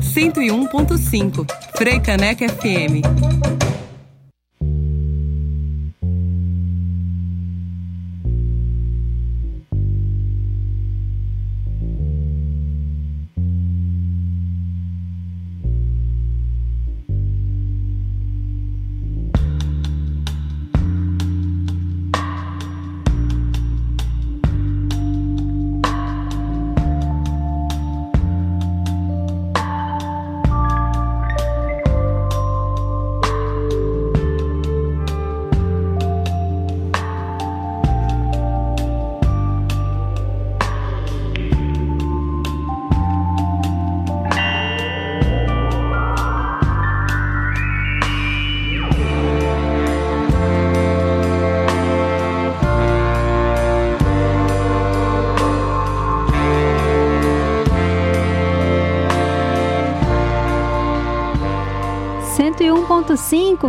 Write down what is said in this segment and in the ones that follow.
101.5 Freicaneca FM.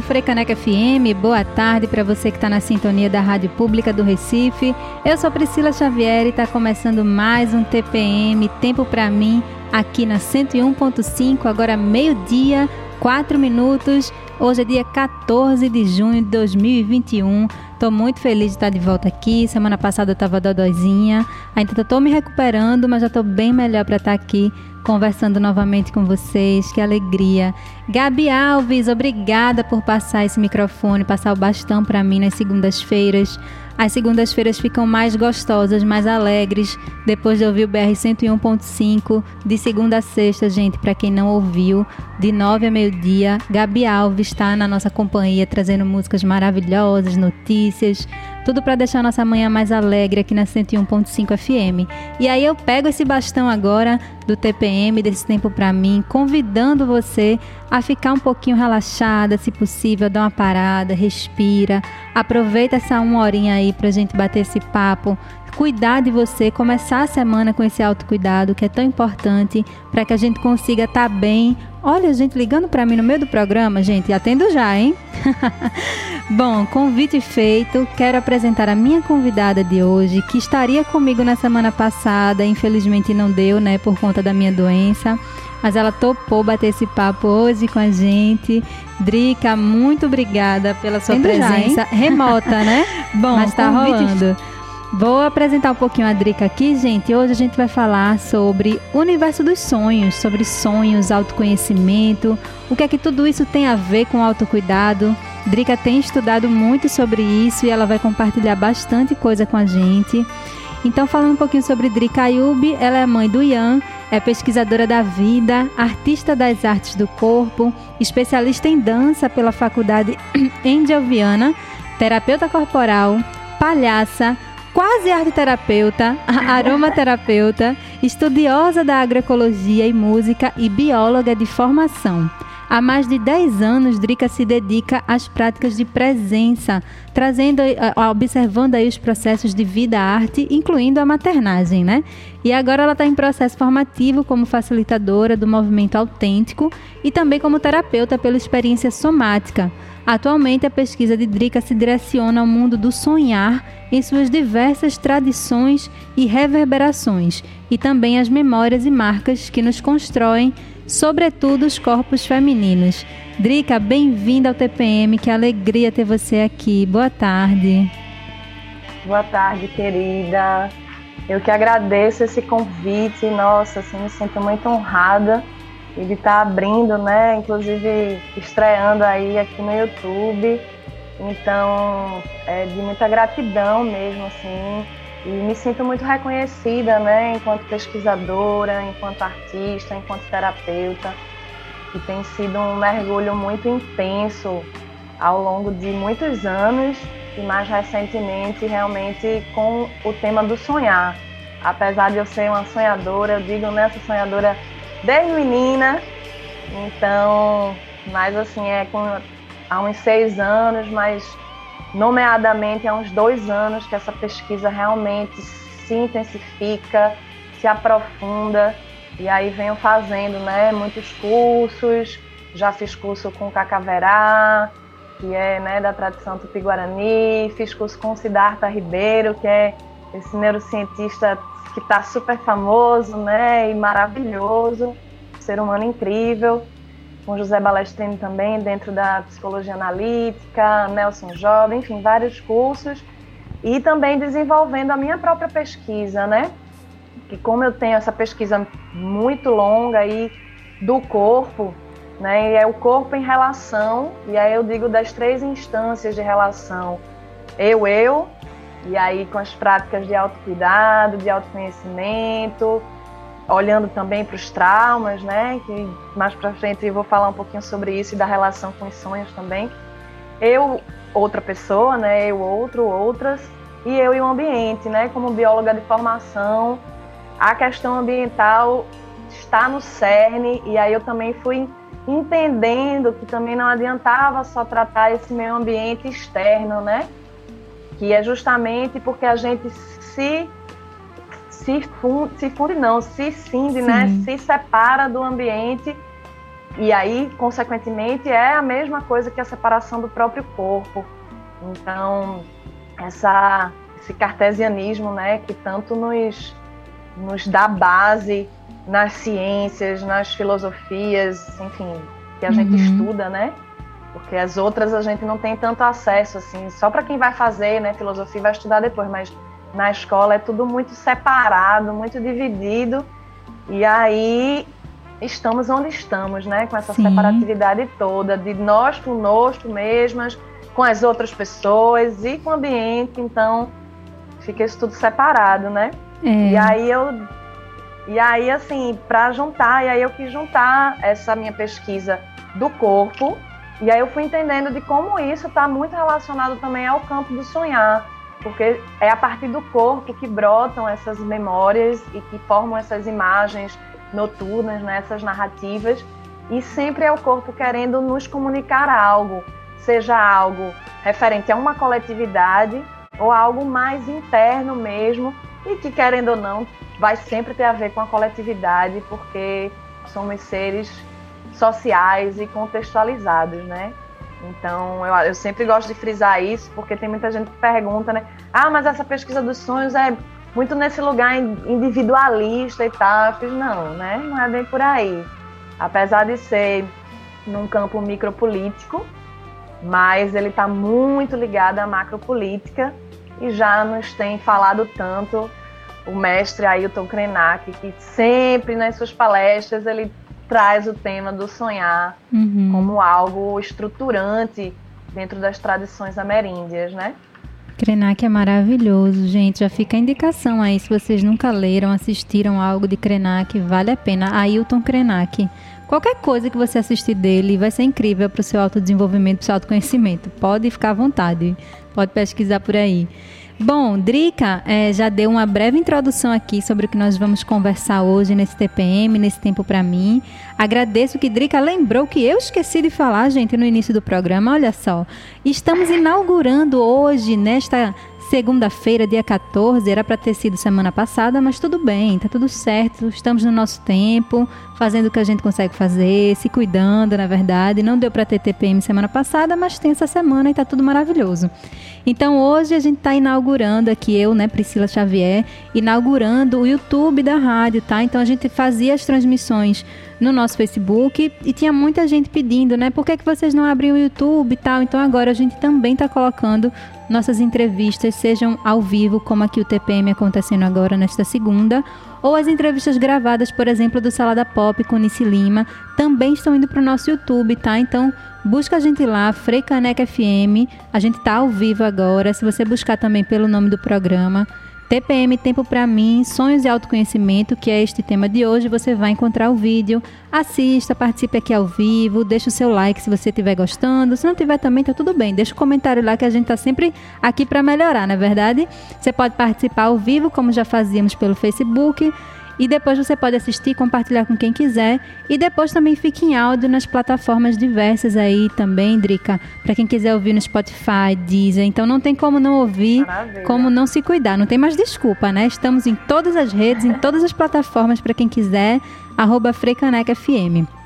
Frecaneca FM, boa tarde para você que está na sintonia da Rádio Pública do Recife. Eu sou Priscila Xavier e está começando mais um TPM, Tempo para mim, aqui na 101.5, agora meio-dia, 4 minutos. Hoje é dia 14 de junho de 2021. Estou muito feliz de estar de volta aqui. Semana passada eu estava dodóizinha. Ainda estou me recuperando, mas já estou bem melhor para estar aqui conversando novamente com vocês. Que alegria. Gabi Alves, obrigada por passar esse microfone, passar o bastão para mim nas segundas-feiras. As segundas-feiras ficam mais gostosas, mais alegres, depois de ouvir o BR 101.5, de segunda a sexta, gente, para quem não ouviu, de nove a meio-dia. Gabi Alves está na nossa companhia, trazendo músicas maravilhosas, notícias, tudo para deixar nossa manhã mais alegre aqui na 101.5 FM. E aí eu pego esse bastão agora do TPM, desse tempo para mim, convidando você a ficar um pouquinho relaxada, se possível, dá uma parada, respira, aproveita essa uma horinha aí pra gente bater esse papo, cuidar de você, começar a semana com esse autocuidado que é tão importante para que a gente consiga estar tá bem. Olha, gente ligando para mim no meio do programa, gente, atendo já, hein? Bom, convite feito. Quero apresentar a minha convidada de hoje, que estaria comigo na semana passada, infelizmente não deu, né, por conta da minha doença mas ela topou bater esse papo hoje com a gente. Drica, muito obrigada pela sua presença já, remota, né? Bom, mas tá rolando. Vou apresentar um pouquinho a Drica aqui, gente. Hoje a gente vai falar sobre o universo dos sonhos, sobre sonhos, autoconhecimento, o que é que tudo isso tem a ver com autocuidado. Drica tem estudado muito sobre isso e ela vai compartilhar bastante coisa com a gente. Então, falando um pouquinho sobre Drica Ayub, ela é mãe do Ian, é pesquisadora da vida, artista das artes do corpo, especialista em dança pela Faculdade Angel Viana, terapeuta corporal, palhaça, quase arte terapeuta, aromaterapeuta, estudiosa da agroecologia e música e bióloga de formação. Há mais de 10 anos, Drica se dedica às práticas de presença, trazendo, eh, observando aí os processos de vida-arte, incluindo a maternagem, né? E agora ela está em processo formativo como facilitadora do movimento autêntico e também como terapeuta pela experiência somática. Atualmente, a pesquisa de Drica se direciona ao mundo do sonhar em suas diversas tradições e reverberações, e também as memórias e marcas que nos constroem sobretudo os corpos femininos. Drica, bem-vinda ao TPM, que alegria ter você aqui. Boa tarde. Boa tarde, querida. Eu que agradeço esse convite, nossa, assim, me sinto muito honrada de estar abrindo, né, inclusive estreando aí aqui no YouTube. Então, é de muita gratidão mesmo, assim, e me sinto muito reconhecida, né, enquanto pesquisadora, enquanto artista, enquanto terapeuta. E tem sido um mergulho muito intenso ao longo de muitos anos e mais recentemente realmente com o tema do sonhar. Apesar de eu ser uma sonhadora, eu digo nessa né, sonhadora desde menina, então, mas assim, é com, há uns seis anos, mas nomeadamente há uns dois anos que essa pesquisa realmente se intensifica, se aprofunda e aí venho fazendo né, muitos cursos, já fiz curso com Cacaverá, que é né, da tradição tupi-guarani, fiz curso com Siddhartha Ribeiro, que é esse neurocientista que está super famoso, né? E maravilhoso, ser humano incrível. Com José Balestrini também, dentro da psicologia analítica, Nelson Jovem, enfim, vários cursos. E também desenvolvendo a minha própria pesquisa, né? Que como eu tenho essa pesquisa muito longa aí do corpo, né? E é o corpo em relação, e aí eu digo das três instâncias de relação. Eu, eu, e aí com as práticas de autocuidado, de autoconhecimento, olhando também para os traumas, né? Que mais para frente eu vou falar um pouquinho sobre isso e da relação com os sonhos também. Eu, outra pessoa, né? Eu, outro, outras, e eu e o ambiente, né? Como bióloga de formação, a questão ambiental está no cerne, e aí eu também fui entendendo que também não adiantava só tratar esse meio ambiente externo, né? Que é justamente porque a gente se se funde, se funde não, se cinde, né? Se separa do ambiente e aí, consequentemente, é a mesma coisa que a separação do próprio corpo. Então, essa, esse cartesianismo, né, que tanto nos, nos dá base nas ciências, nas filosofias, enfim, que a uhum. gente estuda, né? Porque as outras a gente não tem tanto acesso, assim, só para quem vai fazer, né, filosofia vai estudar depois, mas na escola é tudo muito separado, muito dividido, e aí estamos onde estamos, né, com essa Sim. separatividade toda, de nós conosco mesmas, com as outras pessoas e com o ambiente, então fica isso tudo separado, né? É. E aí eu e aí assim, para juntar, e aí eu quis juntar essa minha pesquisa do corpo e aí eu fui entendendo de como isso está muito relacionado também ao campo do sonhar, porque é a partir do corpo que brotam essas memórias e que formam essas imagens noturnas, né, essas narrativas, e sempre é o corpo querendo nos comunicar algo, seja algo referente a uma coletividade ou algo mais interno mesmo, e que querendo ou não vai sempre ter a ver com a coletividade, porque somos seres sociais e contextualizados, né? Então, eu, eu, sempre gosto de frisar isso, porque tem muita gente que pergunta, né? Ah, mas essa pesquisa dos sonhos é muito nesse lugar individualista e tal. Eu fiz, não, né? Não é bem por aí. Apesar de ser num campo micropolítico, mas ele está muito ligado à macropolítica e já nos tem falado tanto o mestre Ailton Krenak, que sempre nas suas palestras ele traz o tema do sonhar uhum. como algo estruturante dentro das tradições ameríndias, né? Krenak é maravilhoso, gente. Já fica a indicação aí. Se vocês nunca leram, assistiram algo de Krenak, vale a pena. Ailton Krenak. Qualquer coisa que você assistir dele vai ser incrível para o seu autodesenvolvimento, para o seu autoconhecimento. Pode ficar à vontade. Pode pesquisar por aí. Bom, Drica é, já deu uma breve introdução aqui sobre o que nós vamos conversar hoje nesse TPM, nesse tempo para mim. Agradeço que Drica lembrou que eu esqueci de falar, gente, no início do programa. Olha só, estamos inaugurando hoje, nesta Segunda-feira, dia 14, era para ter sido semana passada, mas tudo bem, tá tudo certo. Estamos no nosso tempo, fazendo o que a gente consegue fazer, se cuidando, na verdade. Não deu para ter TPM semana passada, mas tem essa semana e tá tudo maravilhoso. Então hoje a gente está inaugurando aqui, eu, né, Priscila Xavier, inaugurando o YouTube da rádio, tá? Então a gente fazia as transmissões no nosso Facebook e tinha muita gente pedindo, né? Por que, que vocês não abrem o YouTube e tal? Então agora a gente também está colocando nossas entrevistas, sejam ao vivo, como aqui o TPM acontecendo agora nesta segunda, ou as entrevistas gravadas, por exemplo, do Salada Pop com Nice Lima, também estão indo para o nosso YouTube, tá? Então busca a gente lá, Frei Caneca FM, a gente tá ao vivo agora. Se você buscar também pelo nome do programa, TPM Tempo para mim, Sonhos e Autoconhecimento, que é este tema de hoje. Você vai encontrar o vídeo. Assista, participe aqui ao vivo, deixe o seu like se você estiver gostando. Se não tiver também, tá tudo bem. Deixa o um comentário lá que a gente tá sempre aqui para melhorar, na é verdade? Você pode participar ao vivo, como já fazíamos pelo Facebook. E depois você pode assistir compartilhar com quem quiser. E depois também fica em áudio nas plataformas diversas aí também, Drica. Para quem quiser ouvir no Spotify, Deezer. Então não tem como não ouvir, Maravilha. como não se cuidar. Não tem mais desculpa, né? Estamos em todas as redes, em todas as plataformas para quem quiser. Arroba FM.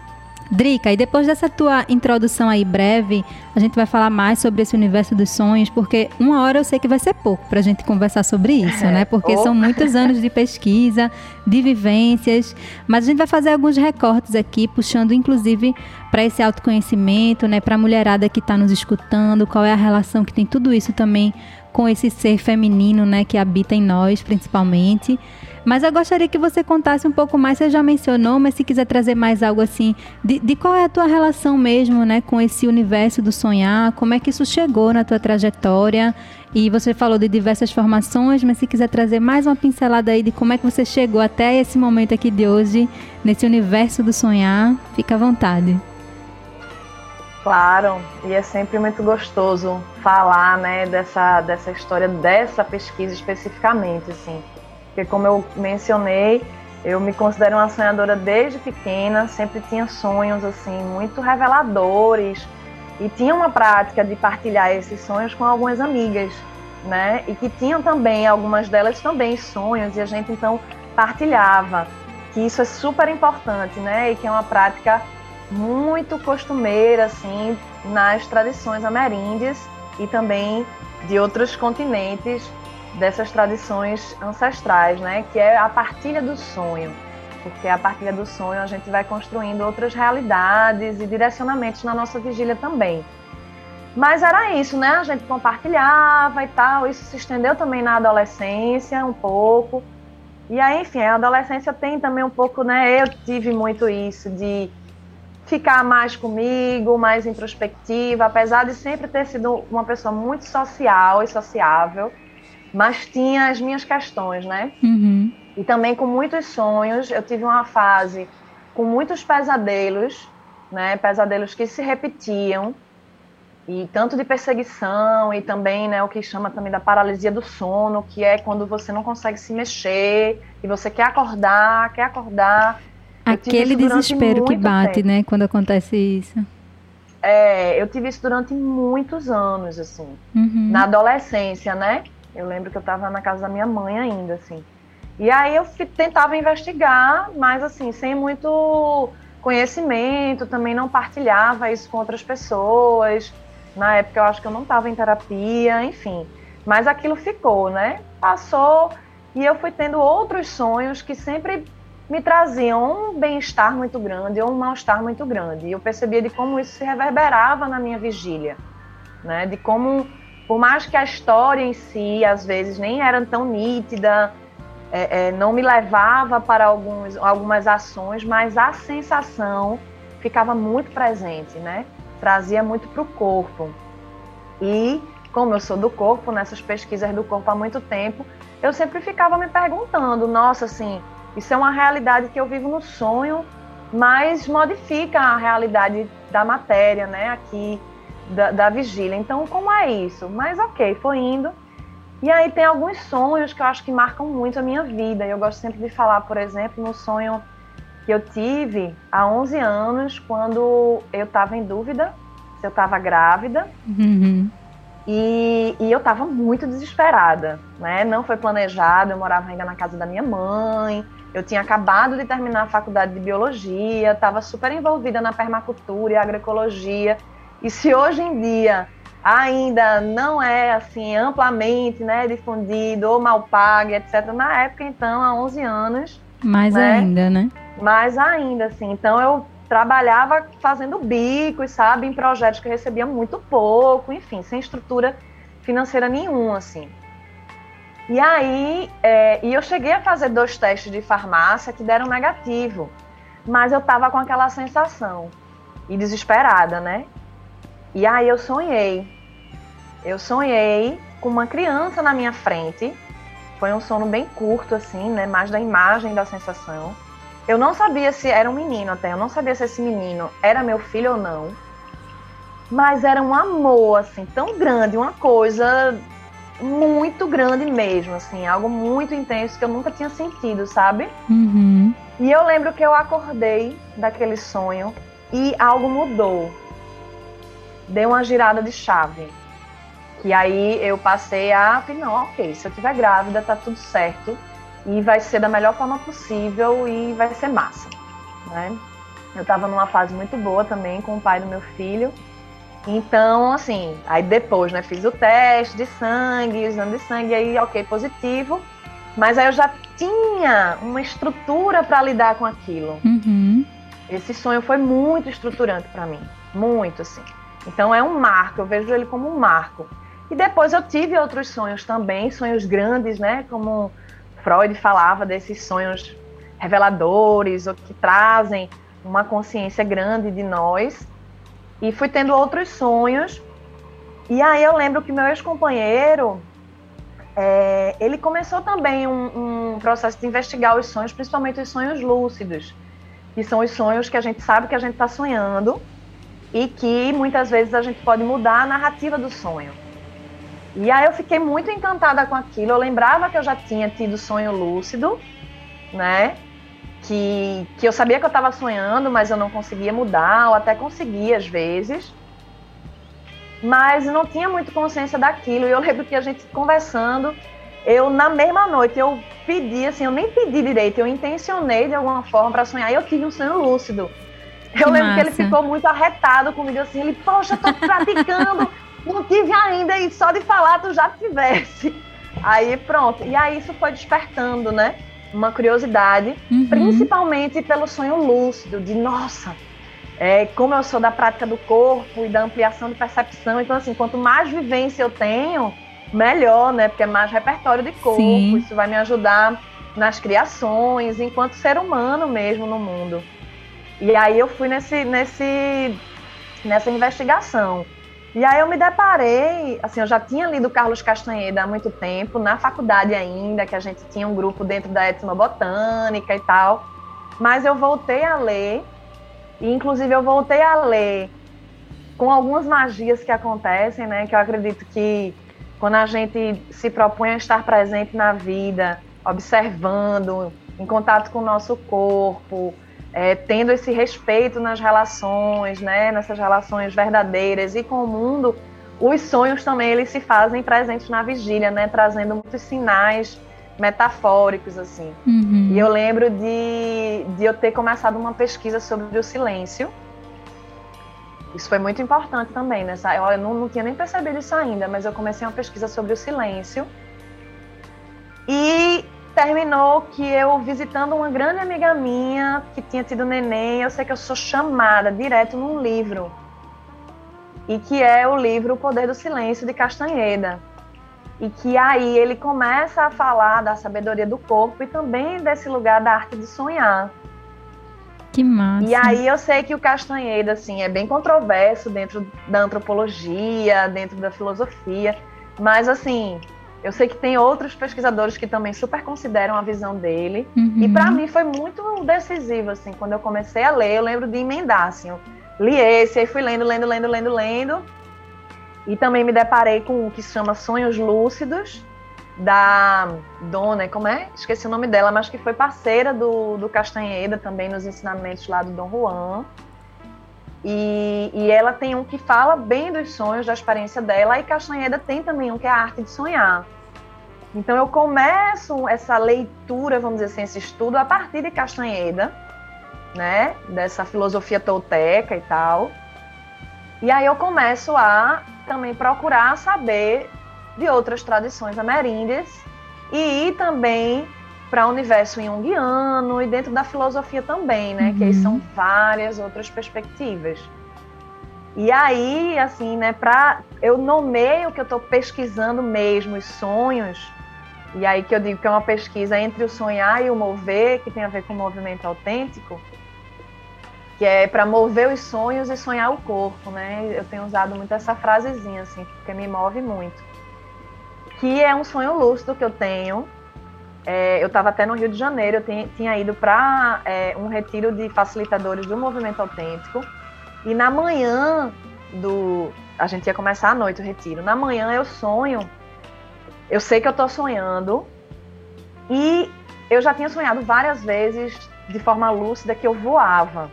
Drica, e depois dessa tua introdução aí breve, a gente vai falar mais sobre esse universo dos sonhos, porque uma hora eu sei que vai ser pouco para a gente conversar sobre isso, né? Porque são muitos anos de pesquisa, de vivências, mas a gente vai fazer alguns recortes aqui, puxando inclusive para esse autoconhecimento, né? Para a mulherada que está nos escutando, qual é a relação que tem tudo isso também com esse ser feminino, né? Que habita em nós, principalmente. Mas eu gostaria que você contasse um pouco mais, você já mencionou, mas se quiser trazer mais algo assim, de, de, qual é a tua relação mesmo, né, com esse universo do sonhar, como é que isso chegou na tua trajetória? E você falou de diversas formações, mas se quiser trazer mais uma pincelada aí de como é que você chegou até esse momento aqui de hoje, nesse universo do sonhar, fica à vontade. Claro, e é sempre muito gostoso falar, né, dessa, dessa história, dessa pesquisa especificamente, assim porque como eu mencionei, eu me considero uma sonhadora desde pequena, sempre tinha sonhos assim muito reveladores e tinha uma prática de partilhar esses sonhos com algumas amigas, né? E que tinham também algumas delas também sonhos e a gente então partilhava. Que isso é super importante, né? E que é uma prática muito costumeira assim nas tradições ameríndias e também de outros continentes dessas tradições ancestrais, né? Que é a partilha do sonho. Porque a partilha do sonho a gente vai construindo outras realidades e direcionamentos na nossa vigília também. Mas era isso, né? A gente compartilhava e tal. Isso se estendeu também na adolescência um pouco. E aí, enfim, a adolescência tem também um pouco, né? Eu tive muito isso de ficar mais comigo, mais introspectiva, apesar de sempre ter sido uma pessoa muito social e sociável mas tinha as minhas questões, né? Uhum. E também com muitos sonhos. Eu tive uma fase com muitos pesadelos, né? Pesadelos que se repetiam e tanto de perseguição e também, né, o que chama também da paralisia do sono, que é quando você não consegue se mexer e você quer acordar, quer acordar. Aquele desespero que bate, tempo. né, quando acontece isso. É, eu tive isso durante muitos anos, assim, uhum. na adolescência, né? Eu lembro que eu estava na casa da minha mãe ainda, assim. E aí eu tentava investigar, mas assim, sem muito conhecimento, também não partilhava isso com outras pessoas. Na época eu acho que eu não estava em terapia, enfim. Mas aquilo ficou, né? Passou e eu fui tendo outros sonhos que sempre me traziam um bem-estar muito grande ou um mal-estar muito grande. E eu percebia de como isso se reverberava na minha vigília, né? De como por mais que a história em si, às vezes, nem era tão nítida, é, é, não me levava para alguns, algumas ações, mas a sensação ficava muito presente, né? Trazia muito para o corpo. E, como eu sou do corpo, nessas pesquisas do corpo há muito tempo, eu sempre ficava me perguntando: nossa, assim, isso é uma realidade que eu vivo no sonho, mas modifica a realidade da matéria, né? Aqui da, da vigília. Então, como é isso? Mas ok, foi indo. E aí tem alguns sonhos que eu acho que marcam muito a minha vida. Eu gosto sempre de falar, por exemplo, no sonho que eu tive há 11 anos, quando eu estava em dúvida se eu estava grávida. Uhum. E, e, eu estava muito desesperada, né? Não foi planejado, eu morava ainda na casa da minha mãe, eu tinha acabado de terminar a faculdade de biologia, estava super envolvida na permacultura e agroecologia. E se hoje em dia ainda não é assim amplamente né, difundido ou mal pago, etc., na época, então, há 11 anos. Mais né, ainda, né? Mais ainda, assim. Então, eu trabalhava fazendo bicos, sabe, em projetos que eu recebia muito pouco, enfim, sem estrutura financeira nenhuma, assim. E aí, é, e eu cheguei a fazer dois testes de farmácia que deram negativo, mas eu tava com aquela sensação e desesperada, né? E aí eu sonhei. Eu sonhei com uma criança na minha frente. Foi um sono bem curto, assim, né? Mais da imagem da sensação. Eu não sabia se era um menino até, eu não sabia se esse menino era meu filho ou não. Mas era um amor, assim, tão grande, uma coisa muito grande mesmo, assim, algo muito intenso que eu nunca tinha sentido, sabe? Uhum. E eu lembro que eu acordei daquele sonho e algo mudou deu uma girada de chave. Que aí eu passei a, não, ok, se eu tiver grávida, tá tudo certo. E vai ser da melhor forma possível e vai ser massa, né? Eu estava numa fase muito boa também com o pai do meu filho. Então, assim, aí depois, né, fiz o teste de sangue, exame de sangue, aí, ok, positivo. Mas aí eu já tinha uma estrutura para lidar com aquilo. Uhum. Esse sonho foi muito estruturante para mim, muito, assim. Então é um marco, eu vejo ele como um marco. E depois eu tive outros sonhos também, sonhos grandes, né? Como Freud falava desses sonhos reveladores, ou que trazem uma consciência grande de nós. E fui tendo outros sonhos. E aí eu lembro que meu ex-companheiro, é, ele começou também um, um, processo de investigar os sonhos, principalmente os sonhos lúcidos, que são os sonhos que a gente sabe que a gente está sonhando e que muitas vezes a gente pode mudar a narrativa do sonho. E aí eu fiquei muito encantada com aquilo. Eu lembrava que eu já tinha tido sonho lúcido, né? Que, que eu sabia que eu estava sonhando, mas eu não conseguia mudar, ou até conseguia às vezes. Mas não tinha muito consciência daquilo. E eu lembro que a gente conversando, eu na mesma noite eu pedi, assim, eu nem pedi direito, eu intencionei de alguma forma para sonhar e eu tive um sonho lúcido. Eu que lembro massa. que ele ficou muito arretado comigo assim, ele, poxa, tô praticando não tive ainda e só de falar tu já tivesse. Aí pronto. E aí isso foi despertando, né? Uma curiosidade, uhum. principalmente pelo sonho lúcido, de nossa, é, como eu sou da prática do corpo e da ampliação de percepção, então assim, quanto mais vivência eu tenho, melhor, né? Porque é mais repertório de corpo, Sim. isso vai me ajudar nas criações, enquanto ser humano mesmo no mundo. E aí eu fui nesse, nesse, nessa investigação. E aí eu me deparei, assim, eu já tinha lido Carlos Castanheda há muito tempo, na faculdade ainda, que a gente tinha um grupo dentro da etnobotânica e tal. Mas eu voltei a ler, e inclusive eu voltei a ler com algumas magias que acontecem, né? Que eu acredito que quando a gente se propõe a estar presente na vida, observando, em contato com o nosso corpo, é, tendo esse respeito nas relações, né, nessas relações verdadeiras e com o mundo, os sonhos também eles se fazem presentes na vigília, né, trazendo muitos sinais metafóricos assim. Uhum. E eu lembro de, de eu ter começado uma pesquisa sobre o silêncio. Isso foi muito importante também, né? Eu não, não tinha nem percebido isso ainda, mas eu comecei uma pesquisa sobre o silêncio. E terminou que eu visitando uma grande amiga minha que tinha tido neném, eu sei que eu sou chamada direto num livro. E que é o livro O Poder do Silêncio de Castanheda. E que aí ele começa a falar da sabedoria do corpo e também desse lugar da arte de sonhar. Que massa. E aí eu sei que o Castanheda assim é bem controverso dentro da antropologia, dentro da filosofia, mas assim, eu sei que tem outros pesquisadores que também super consideram a visão dele. Uhum. E para mim foi muito decisivo, assim, quando eu comecei a ler, eu lembro de emendar, assim, eu li esse, aí fui lendo, lendo, lendo, lendo, lendo. E também me deparei com o que se chama Sonhos Lúcidos, da Dona, como é? Esqueci o nome dela, mas que foi parceira do, do Castanheda também nos ensinamentos lá do Dom Juan. E, e, ela tem um que fala bem dos sonhos, da experiência dela, e Castanheda tem também um que é a arte de sonhar. Então eu começo essa leitura, vamos dizer assim, esse estudo a partir de Castanheda, né, dessa filosofia tolteca e tal. E aí eu começo a também procurar saber de outras tradições ameríndias e ir também para o universo junguiano e dentro da filosofia também, né? Uhum. Que aí são uhum. várias outras perspectivas. E aí, assim, né, para eu nomeio que eu estou pesquisando mesmo os sonhos, e aí que eu digo que é uma pesquisa entre o sonhar e o mover, que tem a ver com o movimento autêntico, que é para mover os sonhos e sonhar o corpo, né? Eu tenho usado muito essa frasezinha, assim, porque me move muito. Que é um sonho lúcido que eu tenho, é, eu estava até no Rio de Janeiro, eu tinha, tinha ido para é, um retiro de facilitadores do movimento autêntico. E na manhã do. A gente ia começar à noite o retiro. Na manhã eu sonho, eu sei que eu estou sonhando, e eu já tinha sonhado várias vezes de forma lúcida que eu voava.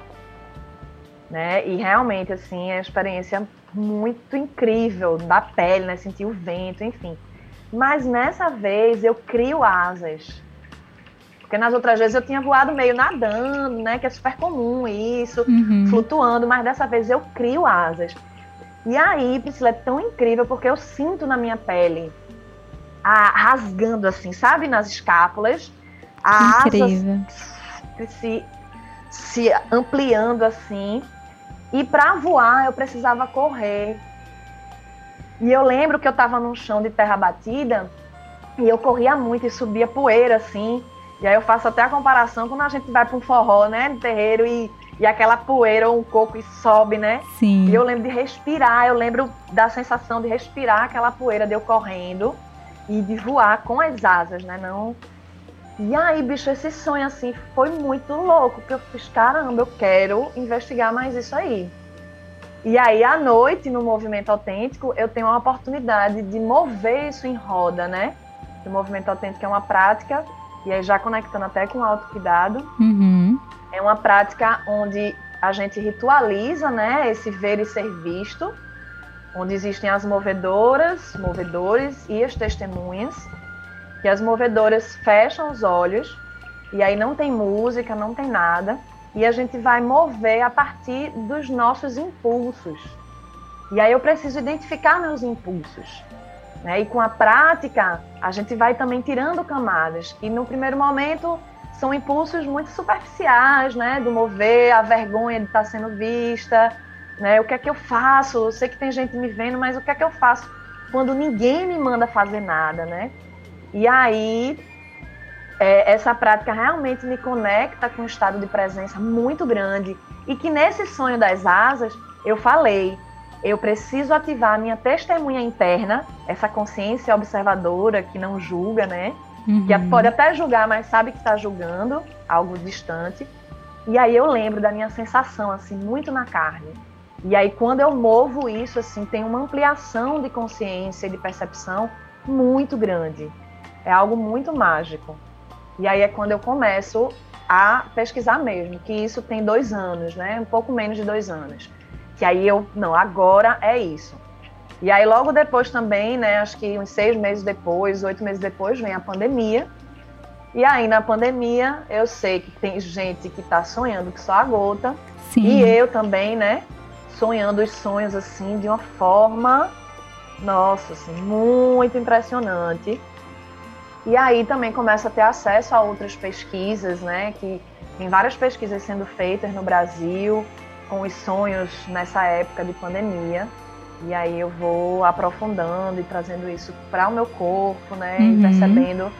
Né? E realmente, assim, é uma experiência muito incrível da pele, né? Sentir o vento, enfim. Mas nessa vez eu crio asas. Porque nas outras vezes eu tinha voado meio nadando, né? Que é super comum isso, uhum. flutuando, mas dessa vez eu crio asas. E aí, Priscila, é tão incrível porque eu sinto na minha pele a, rasgando assim, sabe? Nas escápulas. A incrível. asa se, se ampliando assim. E para voar eu precisava correr. E eu lembro que eu estava num chão de terra batida e eu corria muito e subia poeira assim. E aí eu faço até a comparação quando a gente vai para um forró, né, no terreiro e, e aquela poeira ou um coco e sobe, né? Sim. E eu lembro de respirar, eu lembro da sensação de respirar aquela poeira de eu correndo e de voar com as asas, né? Não. E aí, bicho, esse sonho assim foi muito louco, porque eu fiz, caramba, eu quero investigar mais isso aí. E aí, à noite, no movimento autêntico, eu tenho a oportunidade de mover isso em roda, né? O movimento autêntico é uma prática e aí já conectando até com o autocuidado, uhum. é uma prática onde a gente ritualiza, né, esse ver e ser visto, onde existem as movedoras, movedores e as testemunhas, que as movedoras fecham os olhos e aí não tem música, não tem nada, e a gente vai mover a partir dos nossos impulsos. E aí eu preciso identificar meus impulsos. Né? E com a prática, a gente vai também tirando camadas. E no primeiro momento, são impulsos muito superficiais, né? Do mover, a vergonha de estar sendo vista, né? O que é que eu faço? Eu sei que tem gente me vendo, mas o que é que eu faço quando ninguém me manda fazer nada, né? E aí, é, essa prática realmente me conecta com um estado de presença muito grande. E que nesse sonho das asas, eu falei, eu preciso ativar a minha testemunha interna, essa consciência observadora que não julga, né? Uhum. Que pode até julgar, mas sabe que está julgando algo distante. E aí eu lembro da minha sensação, assim, muito na carne. E aí quando eu movo isso, assim, tem uma ampliação de consciência e de percepção muito grande. É algo muito mágico. E aí é quando eu começo a pesquisar mesmo, que isso tem dois anos, né? Um pouco menos de dois anos. Que aí eu, não, agora é isso. E aí logo depois também, né, acho que uns seis meses depois, oito meses depois, vem a pandemia. E aí na pandemia eu sei que tem gente que está sonhando que só a gota. Sim. E eu também, né, sonhando os sonhos assim de uma forma, nossa, assim, muito impressionante. E aí também começa a ter acesso a outras pesquisas, né, que tem várias pesquisas sendo feitas no Brasil, com os sonhos nessa época de pandemia. E aí eu vou aprofundando e trazendo isso para o meu corpo, né? Uhum. E percebendo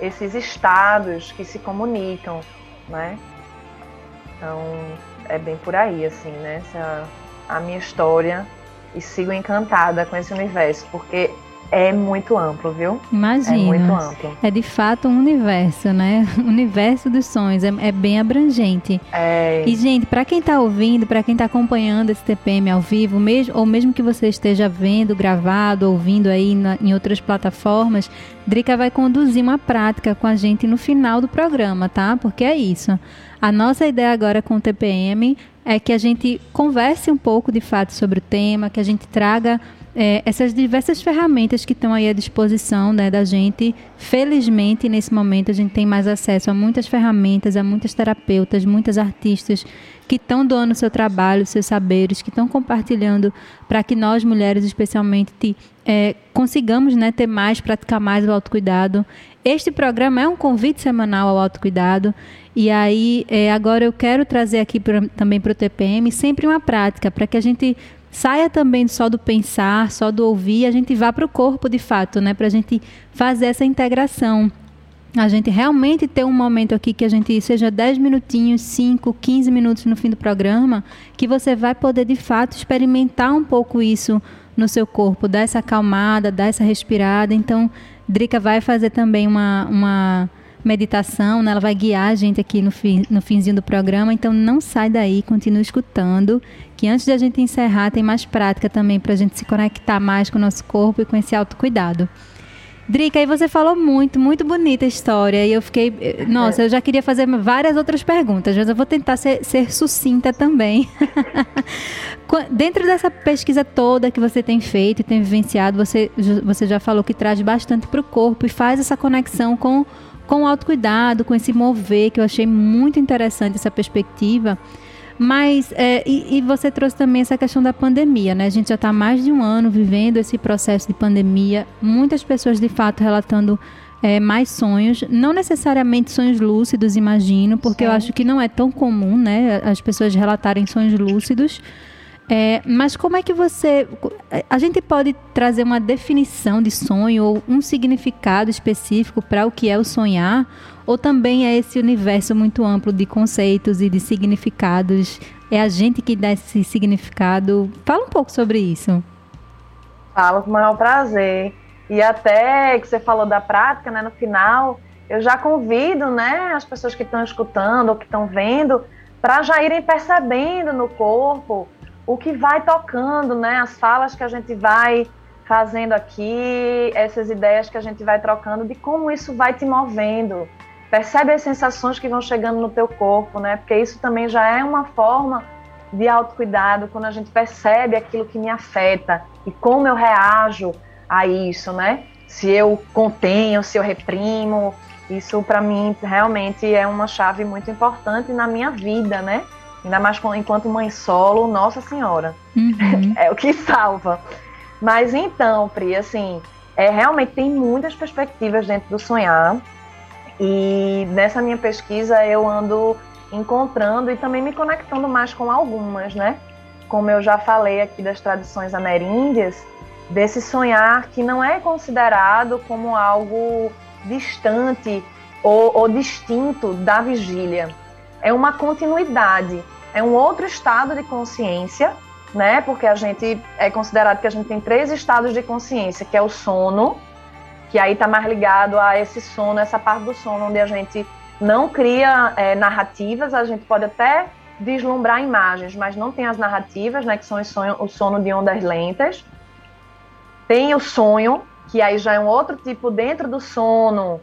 esses estados que se comunicam, né? Então é bem por aí, assim, né? Essa, a minha história e sigo encantada com esse universo, porque é muito amplo, viu? Imagina. É muito amplo. É de fato um universo, né? O universo dos sonhos é, é bem abrangente. É. E, gente, para quem está ouvindo, para quem está acompanhando esse TPM ao vivo, mesmo, ou mesmo que você esteja vendo, gravado, ouvindo aí na, em outras plataformas, Drica vai conduzir uma prática com a gente no final do programa, tá? Porque é isso. A nossa ideia agora com o TPM é que a gente converse um pouco de fato sobre o tema, que a gente traga é, essas diversas ferramentas que estão aí à disposição né, da gente. Felizmente, nesse momento, a gente tem mais acesso a muitas ferramentas, a muitas terapeutas, muitas artistas que estão doando seu trabalho, seus saberes, que estão compartilhando para que nós, mulheres, especialmente, é, consigamos né, ter mais, praticar mais o autocuidado. Este programa é um convite semanal ao autocuidado. E aí, é, agora eu quero trazer aqui pra, também para o TPM sempre uma prática para que a gente saia também só do pensar, só do ouvir, a gente vá para o corpo de fato, né? Para a gente fazer essa integração. A gente realmente ter um momento aqui que a gente seja 10 minutinhos, 5, 15 minutos no fim do programa, que você vai poder de fato experimentar um pouco isso no seu corpo, dar essa acalmada, dar essa respirada. Então, Drica vai fazer também uma, uma meditação, né? ela vai guiar a gente aqui no, fim, no finzinho do programa, então não sai daí, continue escutando, que antes de a gente encerrar tem mais prática também para a gente se conectar mais com o nosso corpo e com esse autocuidado. Drica, aí você falou muito, muito bonita a história. E eu fiquei. Eh, nossa, eu já queria fazer várias outras perguntas, mas eu vou tentar ser, ser sucinta também. Dentro dessa pesquisa toda que você tem feito e tem vivenciado, você, você já falou que traz bastante para o corpo e faz essa conexão com com autocuidado, com esse mover, que eu achei muito interessante essa perspectiva. Mas, é, e, e, você trouxe também essa questão da pandemia, né? A gente já está mais de um ano vivendo esse processo de pandemia, muitas pessoas de fato relatando é, mais sonhos, não necessariamente sonhos lúcidos, imagino, porque Sim. eu acho que não é tão comum, né? As pessoas relatarem sonhos lúcidos. É, mas como é que você. A gente pode trazer uma definição de sonho ou um significado específico para o que é o sonhar? Ou também é esse universo muito amplo de conceitos e de significados? É a gente que dá esse significado? Fala um pouco sobre isso. Falo com o maior prazer. E até que você falou da prática, né, no final, eu já convido né, as pessoas que estão escutando ou que estão vendo para já irem percebendo no corpo o que vai tocando, né? As falas que a gente vai fazendo aqui, essas ideias que a gente vai trocando, de como isso vai te movendo. Percebe as sensações que vão chegando no teu corpo, né? Porque isso também já é uma forma de autocuidado, quando a gente percebe aquilo que me afeta e como eu reajo a isso, né? Se eu contenho, se eu reprimo, isso para mim realmente é uma chave muito importante na minha vida, né? Ainda mais enquanto mãe solo, Nossa Senhora. Uhum. é o que salva. Mas então, Pri, assim, é, realmente tem muitas perspectivas dentro do sonhar. E nessa minha pesquisa eu ando encontrando e também me conectando mais com algumas, né? Como eu já falei aqui das tradições ameríndias, desse sonhar que não é considerado como algo distante ou, ou distinto da vigília é uma continuidade, é um outro estado de consciência, né? Porque a gente é considerado que a gente tem três estados de consciência, que é o sono, que aí está mais ligado a esse sono, essa parte do sono onde a gente não cria é, narrativas, a gente pode até vislumbrar imagens, mas não tem as narrativas, né? Que são sonho, o sono de ondas lentas. Tem o sonho, que aí já é um outro tipo dentro do sono,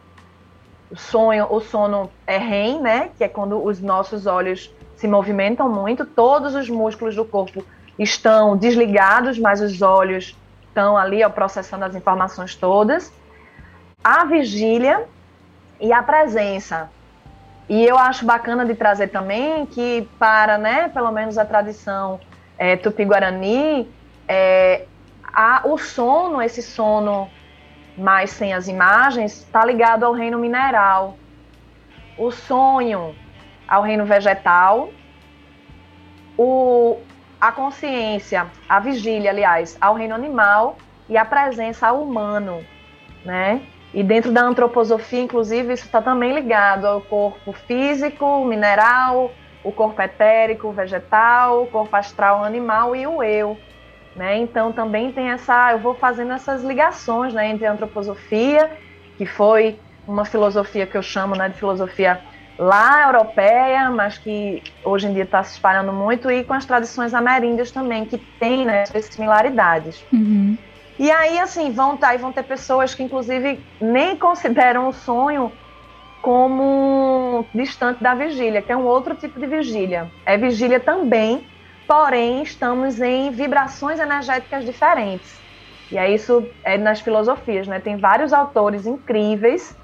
o sonho, o sono é REM, né? Que é quando os nossos olhos se movimentam muito, todos os músculos do corpo estão desligados, mas os olhos estão ali ó, processando as informações todas. A vigília e a presença. E eu acho bacana de trazer também que para, né, pelo menos a tradição é, tupi-guarani, é, o sono, esse sono mas sem as imagens, está ligado ao reino mineral. O sonho ao reino vegetal, o, a consciência, a vigília, aliás, ao reino animal e a presença ao humano, né? E dentro da antroposofia, inclusive, isso está também ligado ao corpo físico, mineral, o corpo etérico, vegetal, o corpo astral, animal e o eu. Né? Então também tem essa, eu vou fazendo essas ligações né, entre a antroposofia, que foi uma filosofia que eu chamo né, de filosofia lá europeia, mas que hoje em dia está se espalhando muito, e com as tradições ameríndias também, que tem né, suas similaridades. Uhum. E aí, assim, vão, tá, vão ter pessoas que, inclusive, nem consideram o sonho como distante da vigília, que é um outro tipo de vigília. É vigília também, porém estamos em vibrações energéticas diferentes. E é isso é nas filosofias, né? Tem vários autores incríveis,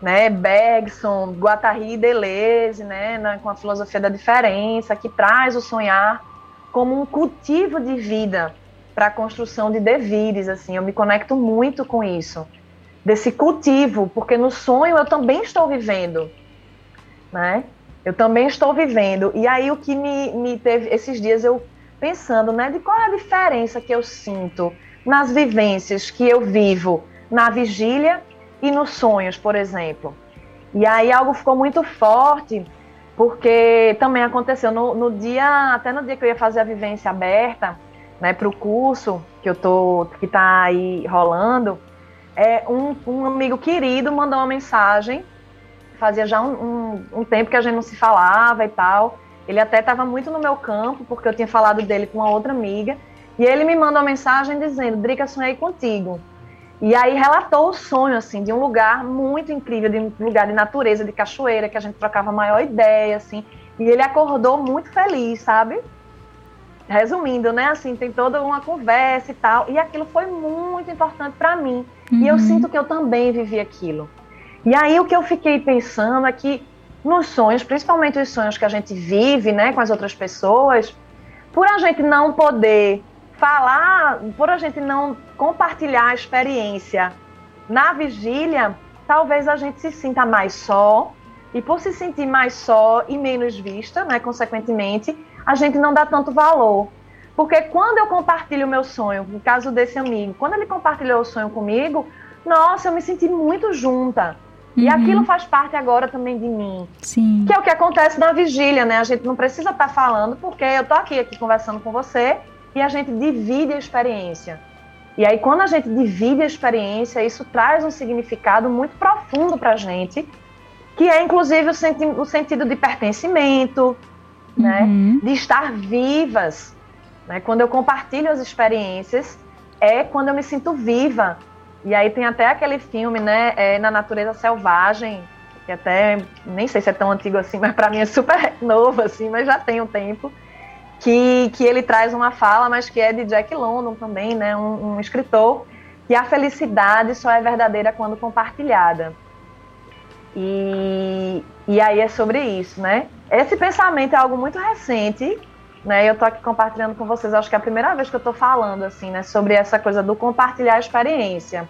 né? Bergson, Guattari Deleuze, né? Na, com a filosofia da diferença, que traz o sonhar como um cultivo de vida para a construção de devires, assim. Eu me conecto muito com isso, desse cultivo, porque no sonho eu também estou vivendo, né? Eu também estou vivendo. E aí o que me, me teve esses dias eu pensando, né, de qual é a diferença que eu sinto nas vivências que eu vivo na vigília e nos sonhos, por exemplo. E aí algo ficou muito forte, porque também aconteceu no, no dia, até no dia que eu ia fazer a vivência aberta, né, para o curso que eu tô, que está aí rolando, é um, um amigo querido mandou uma mensagem fazia já um, um, um, tempo que a gente não se falava e tal. Ele até estava muito no meu campo, porque eu tinha falado dele com uma outra amiga. E ele me mandou uma mensagem dizendo: Drica, sonhei contigo. E aí relatou o sonho, assim, de um lugar muito incrível, de um lugar de natureza, de cachoeira, que a gente trocava a maior ideia, assim. E ele acordou muito feliz, sabe? Resumindo, né? Assim, tem toda uma conversa e tal. E aquilo foi muito importante para mim. Uhum. E eu uhum. sinto que eu também vivi aquilo. E aí o que eu fiquei pensando é que nos sonhos, principalmente os sonhos que a gente vive, né, com as outras pessoas, por a gente não poder falar, por a gente não compartilhar a experiência na vigília, talvez a gente se sinta mais só, e por se sentir mais só e menos vista, né, consequentemente, a gente não dá tanto valor. Porque quando eu compartilho o meu sonho, no caso desse amigo, quando ele compartilhou o sonho comigo, nossa, eu me senti muito junta. Uhum. E aquilo faz parte agora também de mim. Sim. Que é o que acontece na vigília, né? A gente não precisa estar tá falando, porque eu tô aqui, aqui conversando com você e a gente divide a experiência. E aí, quando a gente divide a experiência, isso traz um significado muito profundo para a gente, que é inclusive o, senti o sentido de pertencimento, né? uhum. né? de estar vivas. Né? Quando eu compartilho as experiências, é quando eu me sinto viva. E aí tem até aquele filme, né, é, Na Natureza Selvagem, que até nem sei se é tão antigo assim, mas para mim é super novo, assim, mas já tem um tempo que, que ele traz uma fala, mas que é de Jack London também, né, um, um escritor, que a felicidade só é verdadeira quando compartilhada. E, e aí é sobre isso, né? Esse pensamento é algo muito recente, né? Eu tô aqui compartilhando com vocês, acho que é a primeira vez que eu tô falando, assim, né, sobre essa coisa do compartilhar a experiência.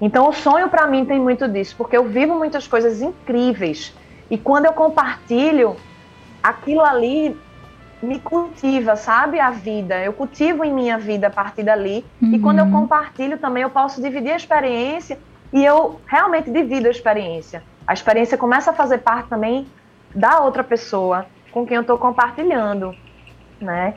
Então, o sonho para mim tem muito disso, porque eu vivo muitas coisas incríveis. E quando eu compartilho, aquilo ali me cultiva, sabe? A vida. Eu cultivo em minha vida a partir dali. Uhum. E quando eu compartilho também, eu posso dividir a experiência e eu realmente divido a experiência. A experiência começa a fazer parte também da outra pessoa com quem eu estou compartilhando, né?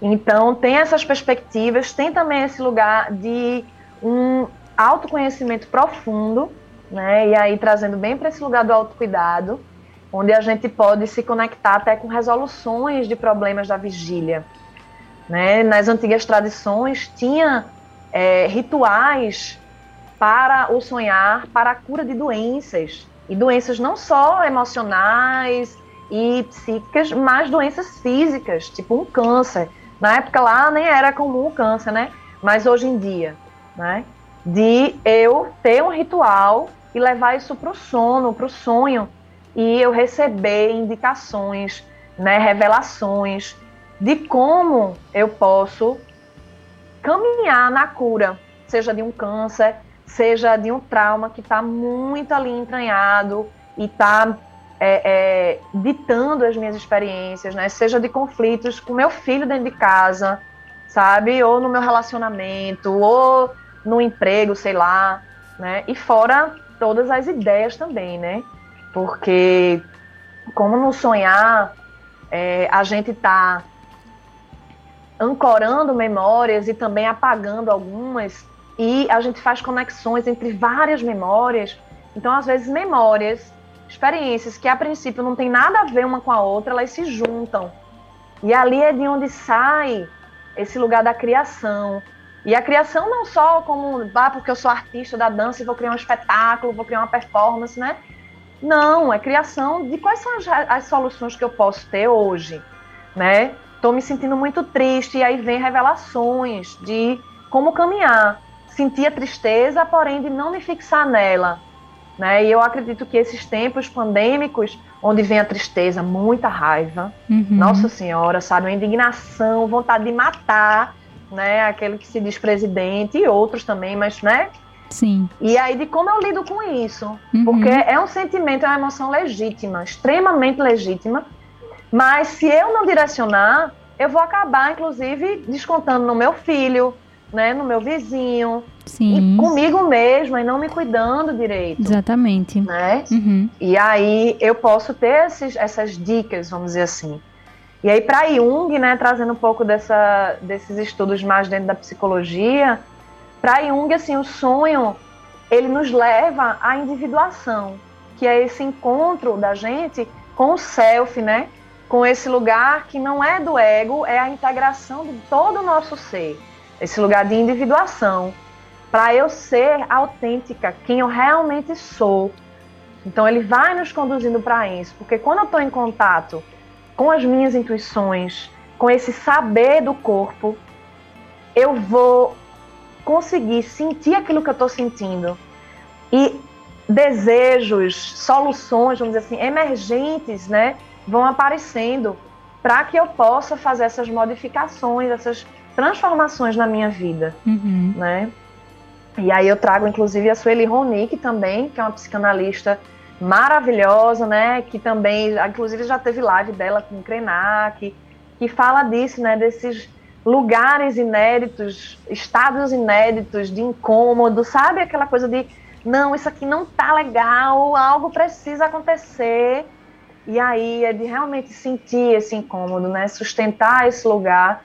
Então, tem essas perspectivas, tem também esse lugar de um autoconhecimento profundo, né? E aí trazendo bem para esse lugar do autocuidado, onde a gente pode se conectar até com resoluções de problemas da vigília. Né? Nas antigas tradições, tinha é, rituais para o sonhar, para a cura de doenças. E doenças não só emocionais e psíquicas, mas doenças físicas, tipo um câncer. Na época lá nem era comum o câncer, né? Mas hoje em dia, né? De eu ter um ritual e levar isso para o sono, para o sonho, e eu receber indicações, né, revelações de como eu posso caminhar na cura, seja de um câncer, seja de um trauma que está muito ali entranhado e está é, é, ditando as minhas experiências, né? Seja de conflitos com meu filho dentro de casa, sabe? Ou no meu relacionamento, ou no emprego, sei lá, né? E fora todas as ideias também, né? Porque, como no sonhar, é, a gente está ancorando memórias e também apagando algumas, e a gente faz conexões entre várias memórias. Então, às vezes, memórias, experiências que a princípio não tem nada a ver uma com a outra, elas se juntam. E ali é de onde sai esse lugar da criação. E a criação não só como, ah, porque eu sou artista da dança e vou criar um espetáculo, vou criar uma performance, né? Não, é criação de quais são as, as soluções que eu posso ter hoje, né? Estou me sentindo muito triste e aí vem revelações de como caminhar. Sentir a tristeza, porém de não me fixar nela, né? E eu acredito que esses tempos pandêmicos, onde vem a tristeza, muita raiva, uhum. Nossa Senhora, sabe, uma indignação, vontade de matar, né? Aquele que se diz presidente e outros também, mas, né? Sim. E aí de como eu lido com isso. Uhum. Porque é um sentimento, é uma emoção legítima, extremamente legítima. Mas se eu não direcionar, eu vou acabar, inclusive, descontando no meu filho, né, no meu vizinho, Sim. e comigo mesma e não me cuidando direito. Exatamente. Né? Uhum. E aí eu posso ter esses, essas dicas, vamos dizer assim. E aí para Jung, né, trazendo um pouco dessa, desses estudos mais dentro da psicologia, para Jung, assim, o sonho, ele nos leva à individuação, que é esse encontro da gente com o self, né? Com esse lugar que não é do ego, é a integração de todo o nosso ser. Esse lugar de individuação, para eu ser autêntica, quem eu realmente sou. Então ele vai nos conduzindo para isso, porque quando eu estou em contato com as minhas intuições, com esse saber do corpo, eu vou conseguir sentir aquilo que eu estou sentindo e desejos, soluções, vamos dizer assim, emergentes, né, vão aparecendo para que eu possa fazer essas modificações, essas transformações na minha vida, uhum. né? E aí eu trago, inclusive, a Sueli Ronick também, que é uma psicanalista maravilhosa, né? Que também, inclusive, já teve live dela com o Krenak, que fala disso, né? Desses lugares inéditos, estados inéditos de incômodo, sabe? Aquela coisa de, não, isso aqui não tá legal, algo precisa acontecer. E aí é de realmente sentir esse incômodo, né? Sustentar esse lugar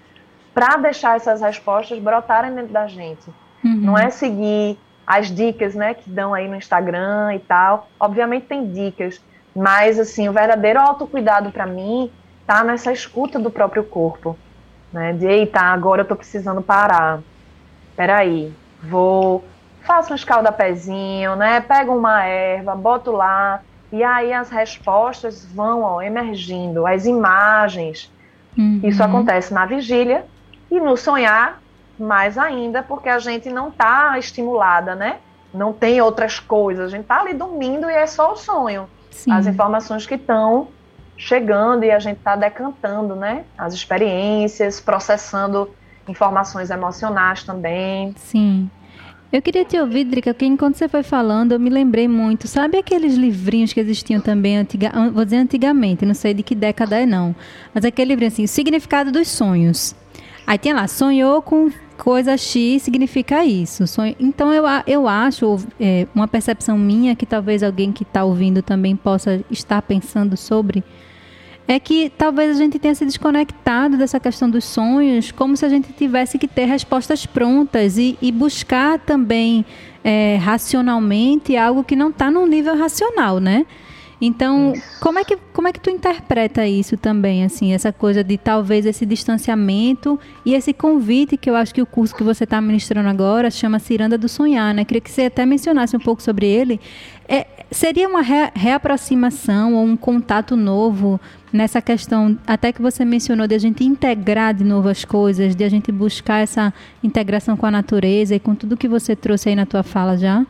para deixar essas respostas brotarem dentro da gente. Uhum. Não é seguir as dicas, né, que dão aí no Instagram e tal. Obviamente tem dicas, mas assim, o verdadeiro autocuidado para mim tá nessa escuta do próprio corpo, né? De eita, agora eu tô precisando parar. Peraí, vou faço um escalda-pezinho, né? Pego uma erva, boto lá, e aí as respostas vão ó, emergindo, as imagens. Uhum. Isso acontece na vigília e no sonhar mais ainda, porque a gente não está estimulada, né? Não tem outras coisas. A gente está ali dormindo e é só o sonho. Sim. As informações que estão chegando e a gente está decantando, né? As experiências, processando informações emocionais também. Sim. Eu queria te ouvir, Drica, porque enquanto você foi falando, eu me lembrei muito. Sabe aqueles livrinhos que existiam também, antiga, vou dizer antigamente, não sei de que década é não, mas aquele livrinho assim, o significado dos sonhos. Aí tinha lá, sonhou com coisa X significa isso. Sonho, então eu, eu acho, é, uma percepção minha, que talvez alguém que está ouvindo também possa estar pensando sobre, é que talvez a gente tenha se desconectado dessa questão dos sonhos, como se a gente tivesse que ter respostas prontas e, e buscar também é, racionalmente algo que não está num nível racional, né? Então, como é que como é que tu interpreta isso também, assim, essa coisa de talvez esse distanciamento e esse convite que eu acho que o curso que você está ministrando agora chama Ciranda do Sonhar, né? Queria que você até mencionasse um pouco sobre ele. É, seria uma re, reaproximação ou um contato novo nessa questão, até que você mencionou, de a gente integrar de novo as coisas, de a gente buscar essa integração com a natureza e com tudo que você trouxe aí na tua fala já?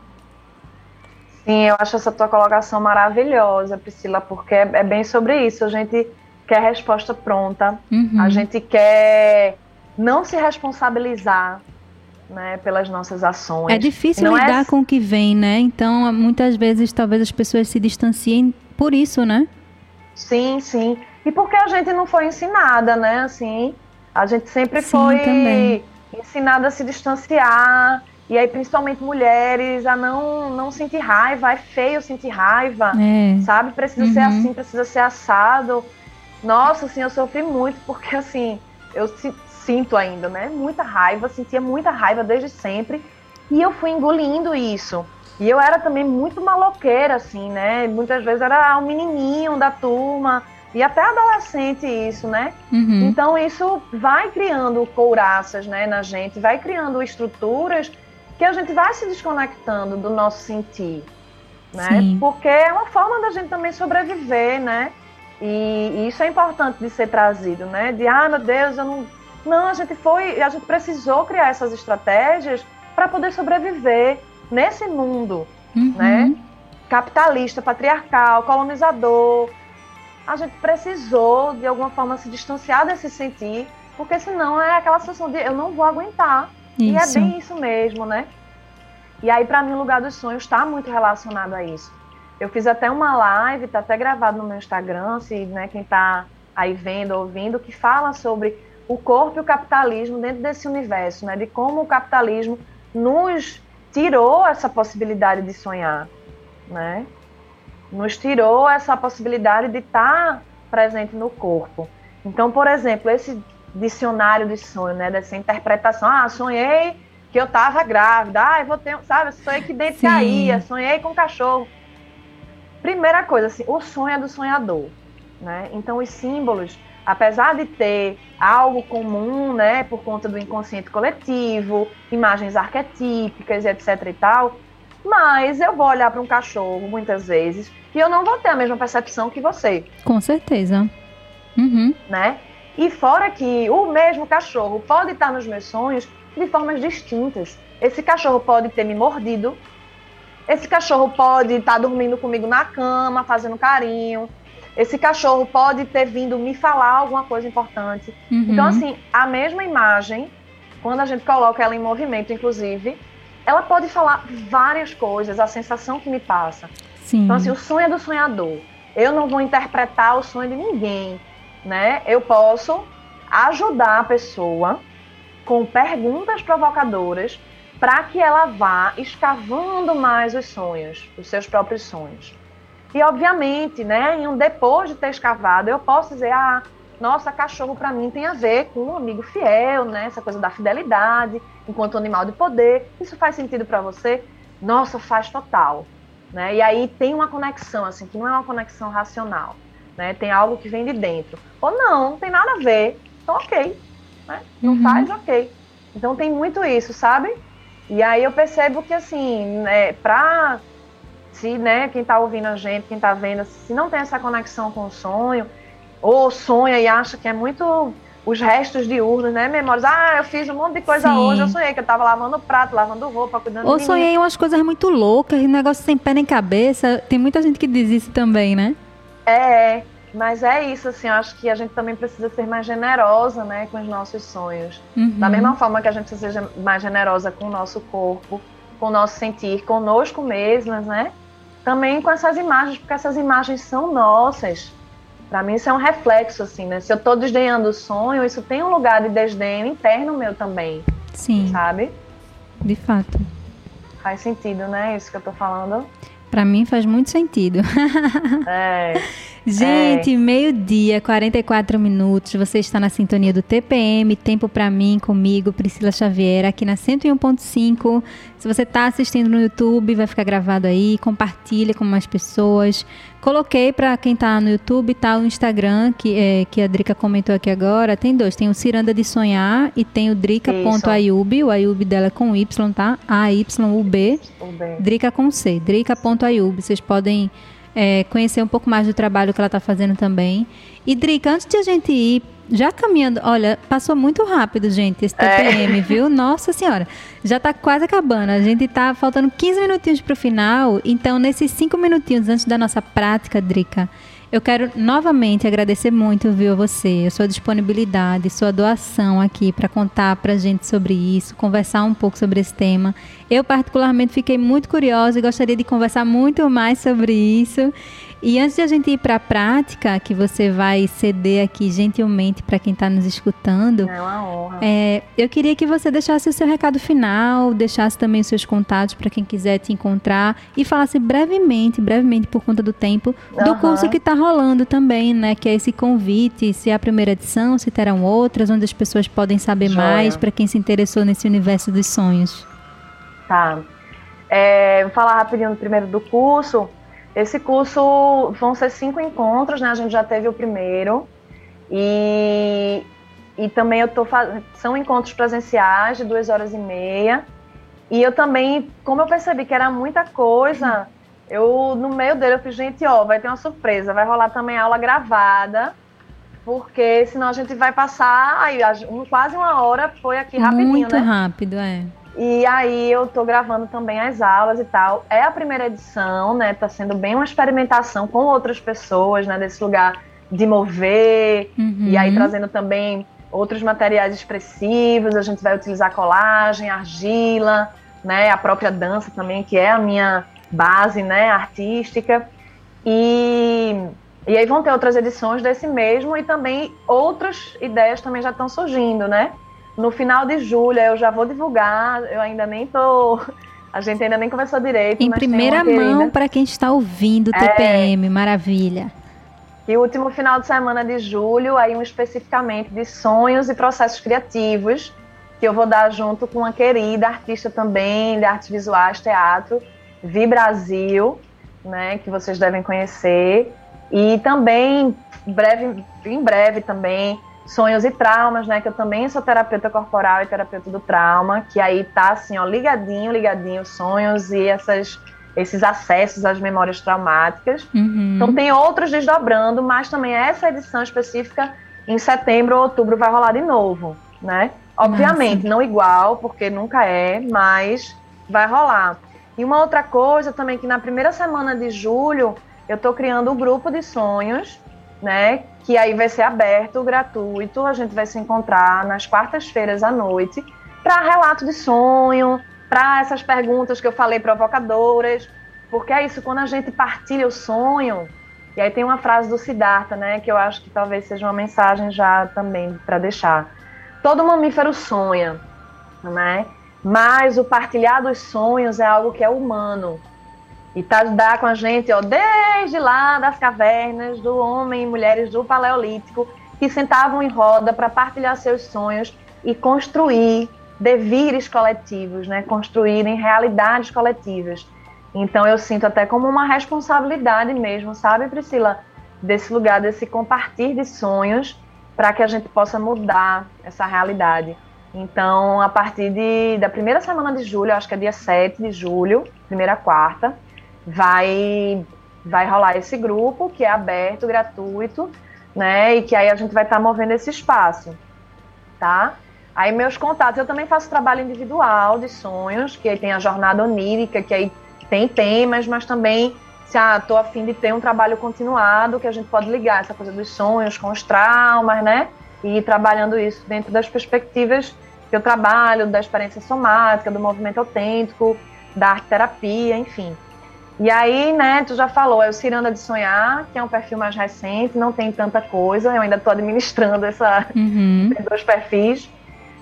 Sim, eu acho essa tua colocação maravilhosa, Priscila, porque é, é bem sobre isso. A gente quer resposta pronta, uhum. a gente quer não se responsabilizar né, pelas nossas ações. É difícil não é lidar é... com o que vem, né? Então, muitas vezes, talvez as pessoas se distanciem por isso, né? Sim, sim. E porque a gente não foi ensinada, né? Assim, a gente sempre sim, foi também. ensinada a se distanciar e aí, principalmente mulheres, a não, não sentir raiva, é feio sentir raiva, é. sabe? Precisa uhum. ser assim, precisa ser assado. Nossa, assim, eu sofri muito, porque assim, eu sinto ainda, né? Muita raiva, sentia muita raiva desde sempre. E eu fui engolindo isso. E eu era também muito maloqueira, assim, né? Muitas vezes era um menininho da turma, e até adolescente isso, né? Uhum. Então isso vai criando couraças, né, na gente, vai criando estruturas que a gente vai se desconectando do nosso sentir, né? Sim. Porque é uma forma da gente também sobreviver, né? E, e, isso é importante de ser trazido, né? De ah, meu Deus, eu não. Não, a gente foi, a gente precisou criar essas estratégias para poder sobreviver nesse mundo, uhum. né? Capitalista, patriarcal, colonizador. A gente precisou, de alguma forma, se distanciar desse sentir, porque senão é aquela sensação de eu não vou aguentar isso. E é bem isso mesmo, né? E aí, para mim, o lugar dos sonhos está muito relacionado a isso. Eu fiz até uma live, tá até gravado no meu Instagram, se né, quem está aí vendo, ouvindo, que fala sobre o corpo e o capitalismo dentro desse universo, né? De como o capitalismo nos tirou essa possibilidade de sonhar, né? Nos tirou essa possibilidade de estar tá presente no corpo. Então, por exemplo, esse dicionário de sonho, né? Dessa interpretação. Ah, sonhei que eu tava grávida. Ah, eu vou ter, sabe? Sonhei que dente Sim. caía. Sonhei com um cachorro. Primeira coisa, assim, o sonho é do sonhador, né? Então, os símbolos, apesar de ter algo comum, né? Por conta do inconsciente coletivo, imagens arquetípicas, etc e tal, mas eu vou olhar para um cachorro muitas vezes e eu não vou ter a mesma percepção que você. Com certeza. Uhum. Né? E fora que o mesmo cachorro pode estar nos meus sonhos de formas distintas. Esse cachorro pode ter me mordido, Esse cachorro pode estar dormindo comigo na cama, fazendo carinho. Esse cachorro pode ter vindo me falar alguma coisa importante. Uhum. Então, assim, a mesma imagem, quando a gente coloca ela em movimento, inclusive, ela pode falar várias coisas, a sensação que me passa. Sim. Então, assim, o sonho é do sonhador. Eu não vou interpretar o sonho de ninguém, né? Eu posso ajudar a pessoa com perguntas provocadoras para que ela vá escavando mais os sonhos, os seus próprios sonhos. E obviamente, né, em um depois de ter escavado, eu posso dizer, ah, nossa, cachorro para mim tem a ver com um amigo fiel, né, essa coisa da fidelidade, enquanto animal de poder. Isso faz sentido para você? Nossa, faz total, né? E aí tem uma conexão assim, que não é uma conexão racional, né? Tem algo que vem de dentro. Ou não, não tem nada a ver. Então, OK, né? Não uhum. faz, OK. Então tem muito isso, sabe? E aí eu percebo que assim, né, para se, né, quem está ouvindo a gente, quem está vendo, se não tem essa conexão com o sonho, ou sonha e acha que é muito os restos de urnas, né? Memórias. Ah, eu fiz um monte de coisa Sim. hoje. Eu sonhei que eu estava lavando prato, lavando roupa, cuidando Ou sonhei umas coisas muito loucas, negócio sem pé nem cabeça. Tem muita gente que diz isso também, né? É, mas é isso, assim, eu acho que a gente também precisa ser mais generosa, né, com os nossos sonhos. Uhum. Da mesma forma que a gente precisa ser mais generosa com o nosso corpo, com o nosso sentir, conosco mesmas, né? Também com essas imagens, porque essas imagens são nossas. Para mim isso é um reflexo, assim, né? Se eu estou desdenhando o sonho, isso tem um lugar de desdenho interno meu também. Sim. Sabe? De fato. Faz sentido, né? Isso que eu estou falando. Para mim faz muito sentido. é. Gente, é. meio-dia, 44 minutos. Você está na sintonia do TPM, Tempo para mim, comigo, Priscila Xavier, aqui na 101.5. Se você está assistindo no YouTube, vai ficar gravado aí. Compartilha com mais pessoas. Coloquei para quem está no YouTube, tá o Instagram, que, é, que a Drica comentou aqui agora. Tem dois, tem o Ciranda de Sonhar e tem o Drica.ayub. O Ayub dela é com Y, tá? A-Y-U-B. Drica com C. Drica.ayub. Vocês podem é, conhecer um pouco mais do trabalho que ela está fazendo também. E, Drica, antes de a gente ir, já caminhando, olha, passou muito rápido, gente, esse TPM, é. viu? Nossa Senhora, já está quase acabando. A gente está faltando 15 minutinhos para o final, então, nesses 5 minutinhos antes da nossa prática, Drica, eu quero novamente agradecer muito, viu, a você, a sua disponibilidade, sua doação aqui para contar para a gente sobre isso, conversar um pouco sobre esse tema. Eu, particularmente, fiquei muito curiosa e gostaria de conversar muito mais sobre isso. E antes de a gente ir para a prática, que você vai ceder aqui gentilmente para quem está nos escutando, é uma honra. É, eu queria que você deixasse o seu recado final, deixasse também os seus contatos para quem quiser te encontrar e falasse brevemente, brevemente por conta do tempo, do uhum. curso que está rolando também, né? Que é esse convite, se é a primeira edição, se terão outras, onde as pessoas podem saber Joia. mais para quem se interessou nesse universo dos sonhos. Tá. É, vou falar rapidinho primeiro do curso. Esse curso vão ser cinco encontros, né? A gente já teve o primeiro. E, e também eu tô fazendo. São encontros presenciais de duas horas e meia. E eu também, como eu percebi que era muita coisa, eu no meio dele eu fiz, gente, ó, vai ter uma surpresa, vai rolar também aula gravada, porque senão a gente vai passar aí quase uma hora foi aqui rapidinho, Muito né? rápido, é. E aí eu tô gravando também as aulas e tal. É a primeira edição, né? Tá sendo bem uma experimentação com outras pessoas, né? Desse lugar de mover. Uhum. E aí trazendo também outros materiais expressivos. A gente vai utilizar colagem, argila, né? A própria dança também, que é a minha base, né? Artística. E, e aí vão ter outras edições desse mesmo e também outras ideias também já estão surgindo, né? No final de julho eu já vou divulgar, eu ainda nem tô. A gente ainda nem conversou direito. Em primeira mão para quem está ouvindo o TPM, é, maravilha. E o último final de semana de julho, aí um especificamente de sonhos e processos criativos, que eu vou dar junto com uma querida artista também de artes visuais, teatro, Vi Brasil, né, que vocês devem conhecer. E também, breve, em breve também, sonhos e traumas, né? Que eu também sou terapeuta corporal e terapeuta do trauma, que aí tá assim, ó, ligadinho, ligadinho, sonhos e essas, esses acessos às memórias traumáticas. Uhum. Então tem outros desdobrando, mas também essa edição específica em setembro ou outubro vai rolar de novo, né? Obviamente, Nossa. não igual, porque nunca é, mas vai rolar. E uma outra coisa também que na primeira semana de julho eu estou criando o um grupo de sonhos, né? Que aí vai ser aberto, gratuito. A gente vai se encontrar nas quartas-feiras à noite para relato de sonho, para essas perguntas que eu falei provocadoras, porque é isso, quando a gente partilha o sonho, e aí tem uma frase do Siddhartha, né, que eu acho que talvez seja uma mensagem já também para deixar. Todo mamífero sonha, né? Mas o partilhar dos sonhos é algo que é humano. E tá dá com a gente, ó, desde lá das cavernas do homem e mulheres do Paleolítico, que sentavam em roda para partilhar seus sonhos e construir devires coletivos, né? Construírem realidades coletivas. Então eu sinto até como uma responsabilidade mesmo, sabe, Priscila, desse lugar, desse compartilhar de sonhos para que a gente possa mudar essa realidade. Então, a partir de, da primeira semana de julho, acho que é dia 7 de julho, primeira quarta, vai, vai rolar esse grupo que é aberto, gratuito, né? E que aí a gente vai estar tá movendo esse espaço, tá? Aí meus contatos, eu também faço trabalho individual de sonhos, que aí tem a jornada onírica, que aí tem temas, mas também se ah, tô afim de ter um trabalho continuado, que a gente pode ligar essa coisa dos sonhos com os traumas, né? E ir trabalhando isso dentro das perspectivas que eu trabalho, da experiência somática, do movimento autêntico, da arte terapia, enfim. E aí, né, tu já falou, é o Ciranda de Sonhar, que é um perfil mais recente, não tem tanta coisa, eu ainda estou administrando essa, uhum. dois perfis,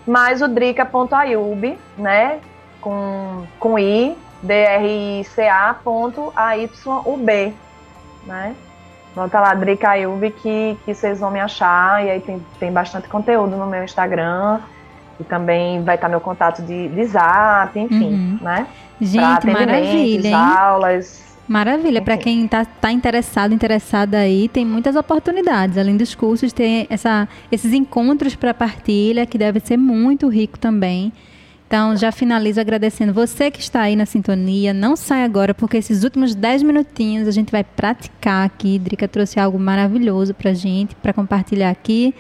mas o drica.ayub, né, com, com i, D-R-I-C-A.A-Y-U-B, né? Bota lá, Drica Ayub, que, que vocês vão me achar, e aí tem, tem bastante conteúdo no meu Instagram, e também vai estar meu contato de, de zap, enfim, uhum. né? Gente, maravilha, hein? aulas. Maravilha, para quem está tá interessado, interessada aí, tem muitas oportunidades. Além dos cursos, tem essa, esses encontros para partilha, que deve ser muito rico também. Então, já finalizo agradecendo você que está aí na sintonia. Não sai agora, porque esses últimos 10 minutinhos a gente vai praticar aqui. Drica trouxe algo maravilhoso para gente, para compartilhar aqui.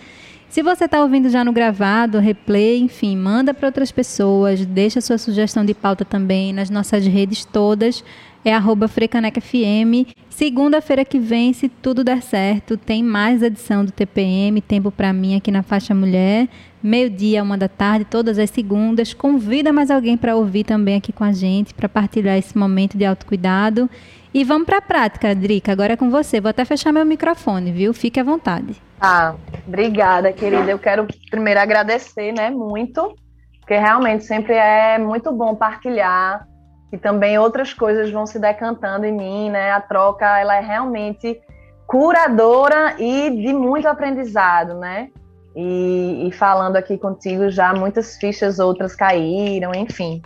Se você está ouvindo já no gravado, replay, enfim, manda para outras pessoas, deixa sua sugestão de pauta também nas nossas redes todas é arroba FrecanecFM. Segunda-feira que vem, se tudo der certo, tem mais edição do TPM, Tempo para mim aqui na Faixa Mulher. Meio-dia, uma da tarde, todas as segundas. Convida mais alguém para ouvir também aqui com a gente, para partilhar esse momento de autocuidado. E vamos para a prática, Drica. Agora é com você. Vou até fechar meu microfone, viu? Fique à vontade. Ah, obrigada, querida. Eu quero primeiro agradecer, né, muito, porque realmente sempre é muito bom partilhar e também outras coisas vão se decantando em mim, né? A troca, ela é realmente curadora e de muito aprendizado, né? E, e falando aqui contigo já muitas fichas outras caíram, enfim.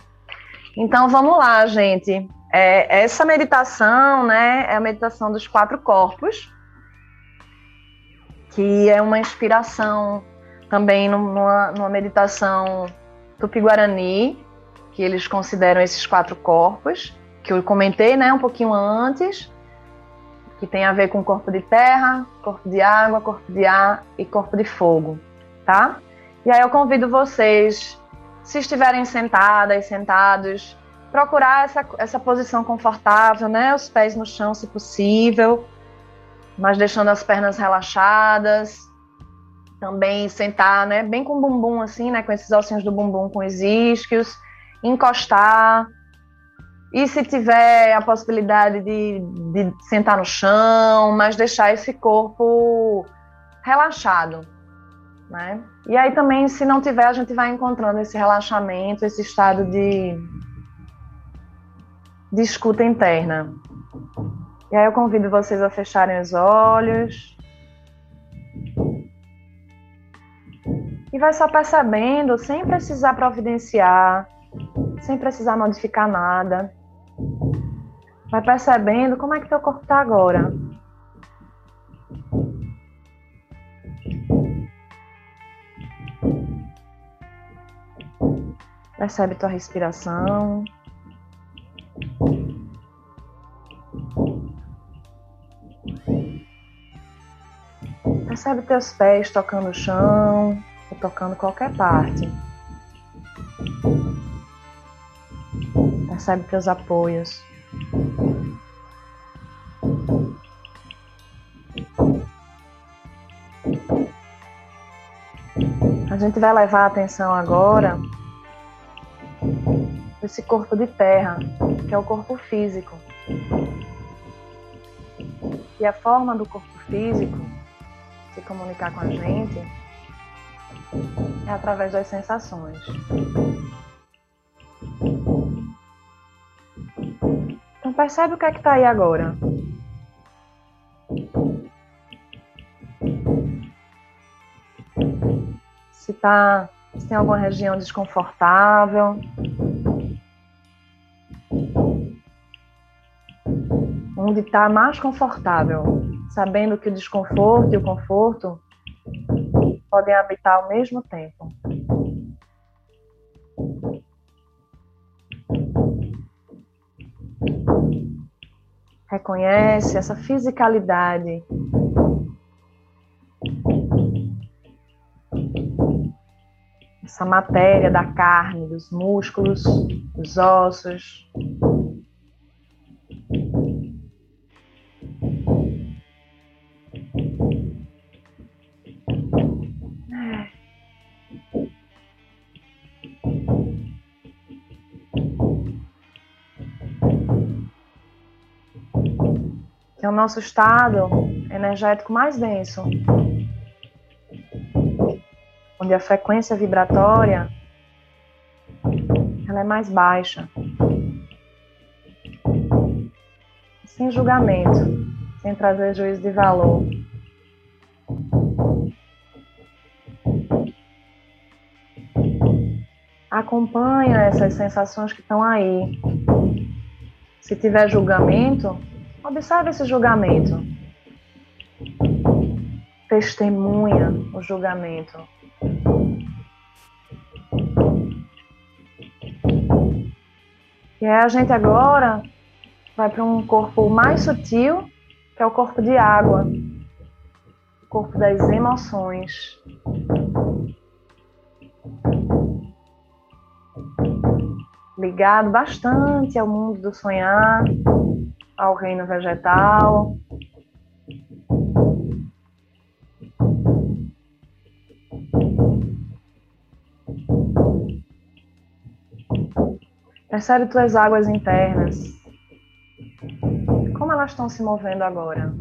Então vamos lá, gente. É, essa meditação, né, é a meditação dos quatro corpos, que é uma inspiração também numa, numa meditação tupi-guarani, que eles consideram esses quatro corpos, que eu comentei né, um pouquinho antes, que tem a ver com corpo de terra, corpo de água, corpo de ar e corpo de fogo, tá? E aí eu convido vocês, se estiverem sentadas, sentados, procurar essa, essa posição confortável, né? Os pés no chão, se possível, mas deixando as pernas relaxadas. Também sentar, né? Bem com o bumbum assim, né? Com esses ossinhos do bumbum com os isquios encostar. E se tiver a possibilidade de, de sentar no chão, mas deixar esse corpo relaxado. Né? E aí também, se não tiver, a gente vai encontrando esse relaxamento, esse estado de, de escuta interna. E aí eu convido vocês a fecharem os olhos. E vai só percebendo, sem precisar providenciar, sem precisar modificar nada. Vai percebendo como é que teu corpo está agora. Percebe tua respiração. Percebe teus pés tocando o chão ou tocando qualquer parte. Percebe teus apoios. A gente vai levar a atenção agora esse corpo de terra, que é o corpo físico. E a forma do corpo físico se comunicar com a gente é através das sensações. Então percebe o que é que está aí agora. Se, tá, se tem alguma região desconfortável, onde está mais confortável, sabendo que o desconforto e o conforto podem habitar ao mesmo tempo. Reconhece essa fisicalidade. Essa matéria da carne, dos músculos, dos ossos, é o nosso estado energético mais denso, onde a frequência vibratória ela é mais baixa, sem julgamento, sem trazer juízo de valor. Acompanha essas sensações que estão aí. Se tiver julgamento, Observe esse julgamento. Testemunha o julgamento. E aí a gente agora vai para um corpo mais sutil, que é o corpo de água, o corpo das emoções. Ligado bastante ao mundo do sonhar, ao reino vegetal. Percebe tuas águas internas. Como elas estão se movendo agora?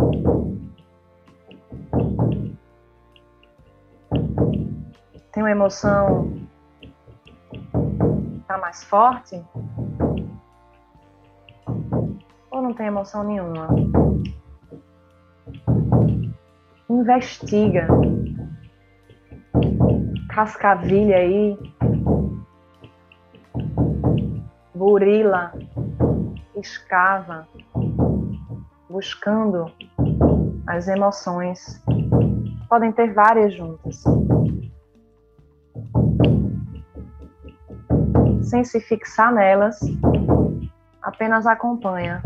Tem uma emoção está mais forte? Ou não tem emoção nenhuma? Investiga. Cascavilha aí. Burila. Escava. Buscando as emoções. Podem ter várias juntas. Sem se fixar nelas, apenas acompanha.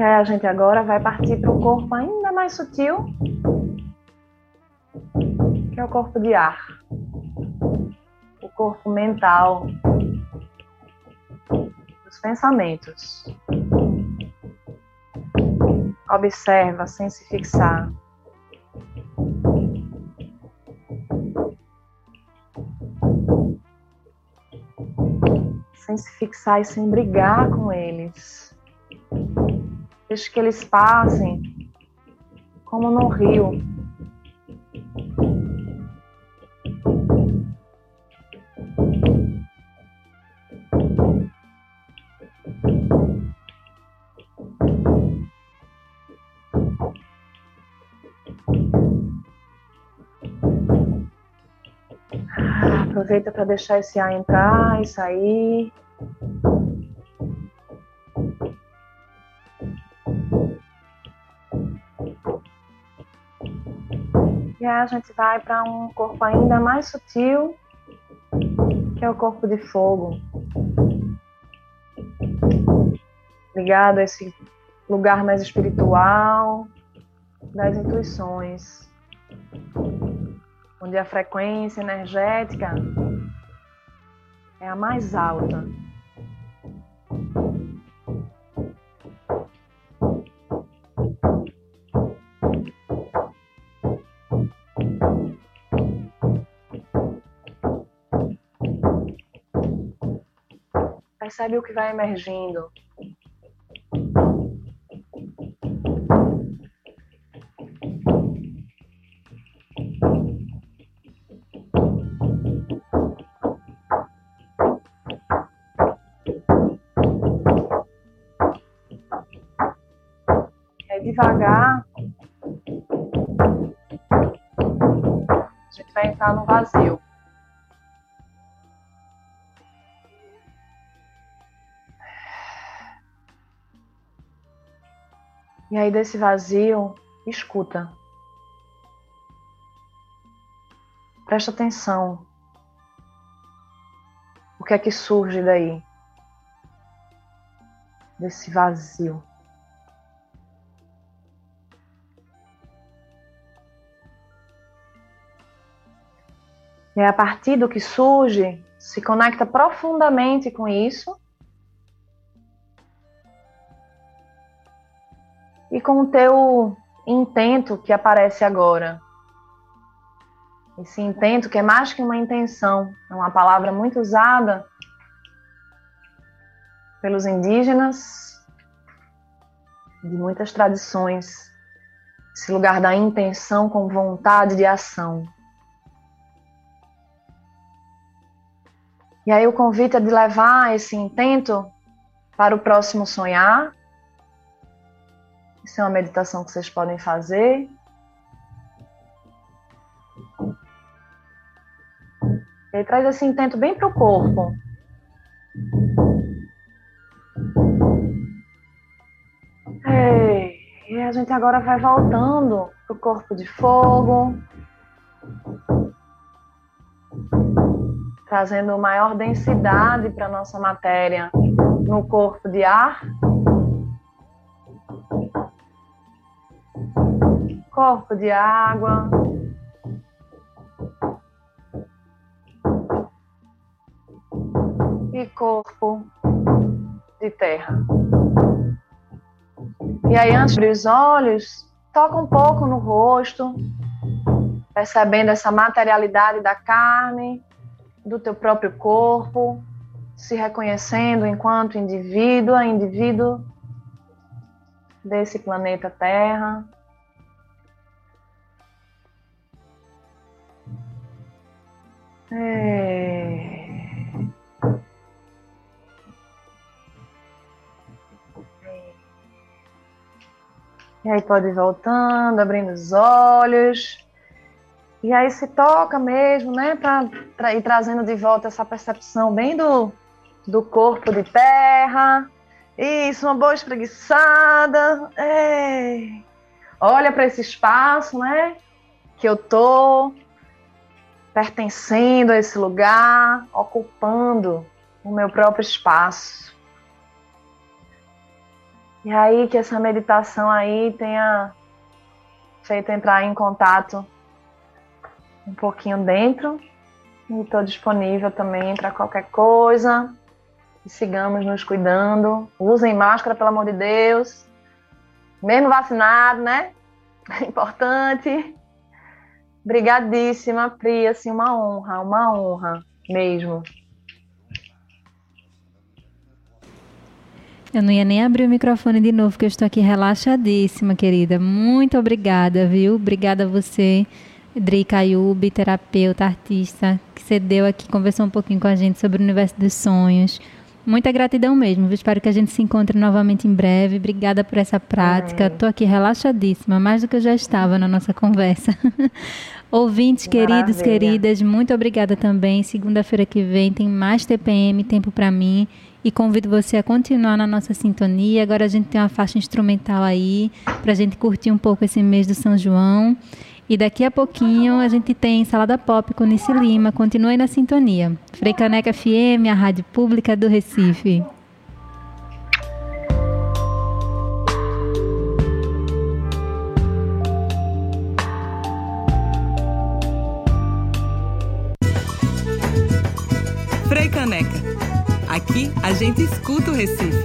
E aí a gente agora vai partir para um corpo ainda mais sutil, que é o corpo de ar. O corpo mental dos pensamentos. Observa sem se fixar. Sem se fixar e sem brigar com eles. Deixe que eles passem como no rio. Ah, aproveita para deixar esse ar entrar e sair. E aí a gente vai para um corpo ainda mais sutil, que é o corpo de fogo. Ligado a esse lugar mais espiritual, das intuições. onde a frequência energética é a mais alta. Percebe o que vai emergindo. devagar, a gente vai entrar no vazio. E aí, desse vazio, escuta. Presta atenção. O que é que surge daí? Desse vazio. E a partir do que surge, se conecta profundamente com isso. E com o teu intento que aparece agora. Esse intento que é mais que uma intenção, é uma palavra muito usada pelos indígenas de muitas tradições. Esse lugar da intenção com vontade de ação. E aí o convite é de levar esse intento para o próximo sonhar. Isso é uma meditação que vocês podem fazer. E traz esse intento bem para o corpo. E a gente agora vai voltando para o corpo de fogo trazendo maior densidade para nossa matéria no corpo de ar. Corpo de água. E corpo de terra. E aí, antes de os olhos, toca um pouco no rosto, percebendo essa materialidade da carne, do teu próprio corpo, se reconhecendo enquanto indivíduo, indivíduo desse planeta Terra. É... E aí pode ir voltando, abrindo os olhos. E aí se toca mesmo, né, para ir trazendo de volta essa percepção bem do, do corpo de terra. Isso, uma boa espreguiçada. É. Olha para esse espaço, né, que eu tô pertencendo a esse lugar, ocupando o meu próprio espaço. E aí que essa meditação aí tenha feito entrar em contato um pouquinho dentro e estou disponível também para qualquer coisa. E sigamos nos cuidando. Usem máscara, pelo amor de Deus. Mesmo vacinado, né? É importante. Obrigadíssima, Pri. Assim, uma honra, uma honra mesmo. Eu não ia nem abrir o microfone de novo, porque eu estou aqui relaxadíssima, querida. Muito obrigada, viu? Obrigada a você Drica Ayub, terapeuta, artista, que cedeu aqui, conversou um pouquinho com a gente sobre o universo dos sonhos. Muita gratidão mesmo. Espero que a gente se encontre novamente em breve. Obrigada por essa prática. Estou aqui relaxadíssima, mais do que eu já estava na nossa conversa. Ouvintes queridos, Maravilha. queridas, muito obrigada também. Segunda-feira que vem tem mais TPM, Tempo para mim. E convido você a continuar na nossa sintonia. Agora a gente tem uma faixa instrumental aí, para a gente curtir um pouco esse mês do São João. E daqui a pouquinho a gente tem Salada Pop com Nice Lima. Continue na sintonia. Freicaneca FM, a rádio pública do Recife. Freicaneca. Aqui a gente escuta o Recife.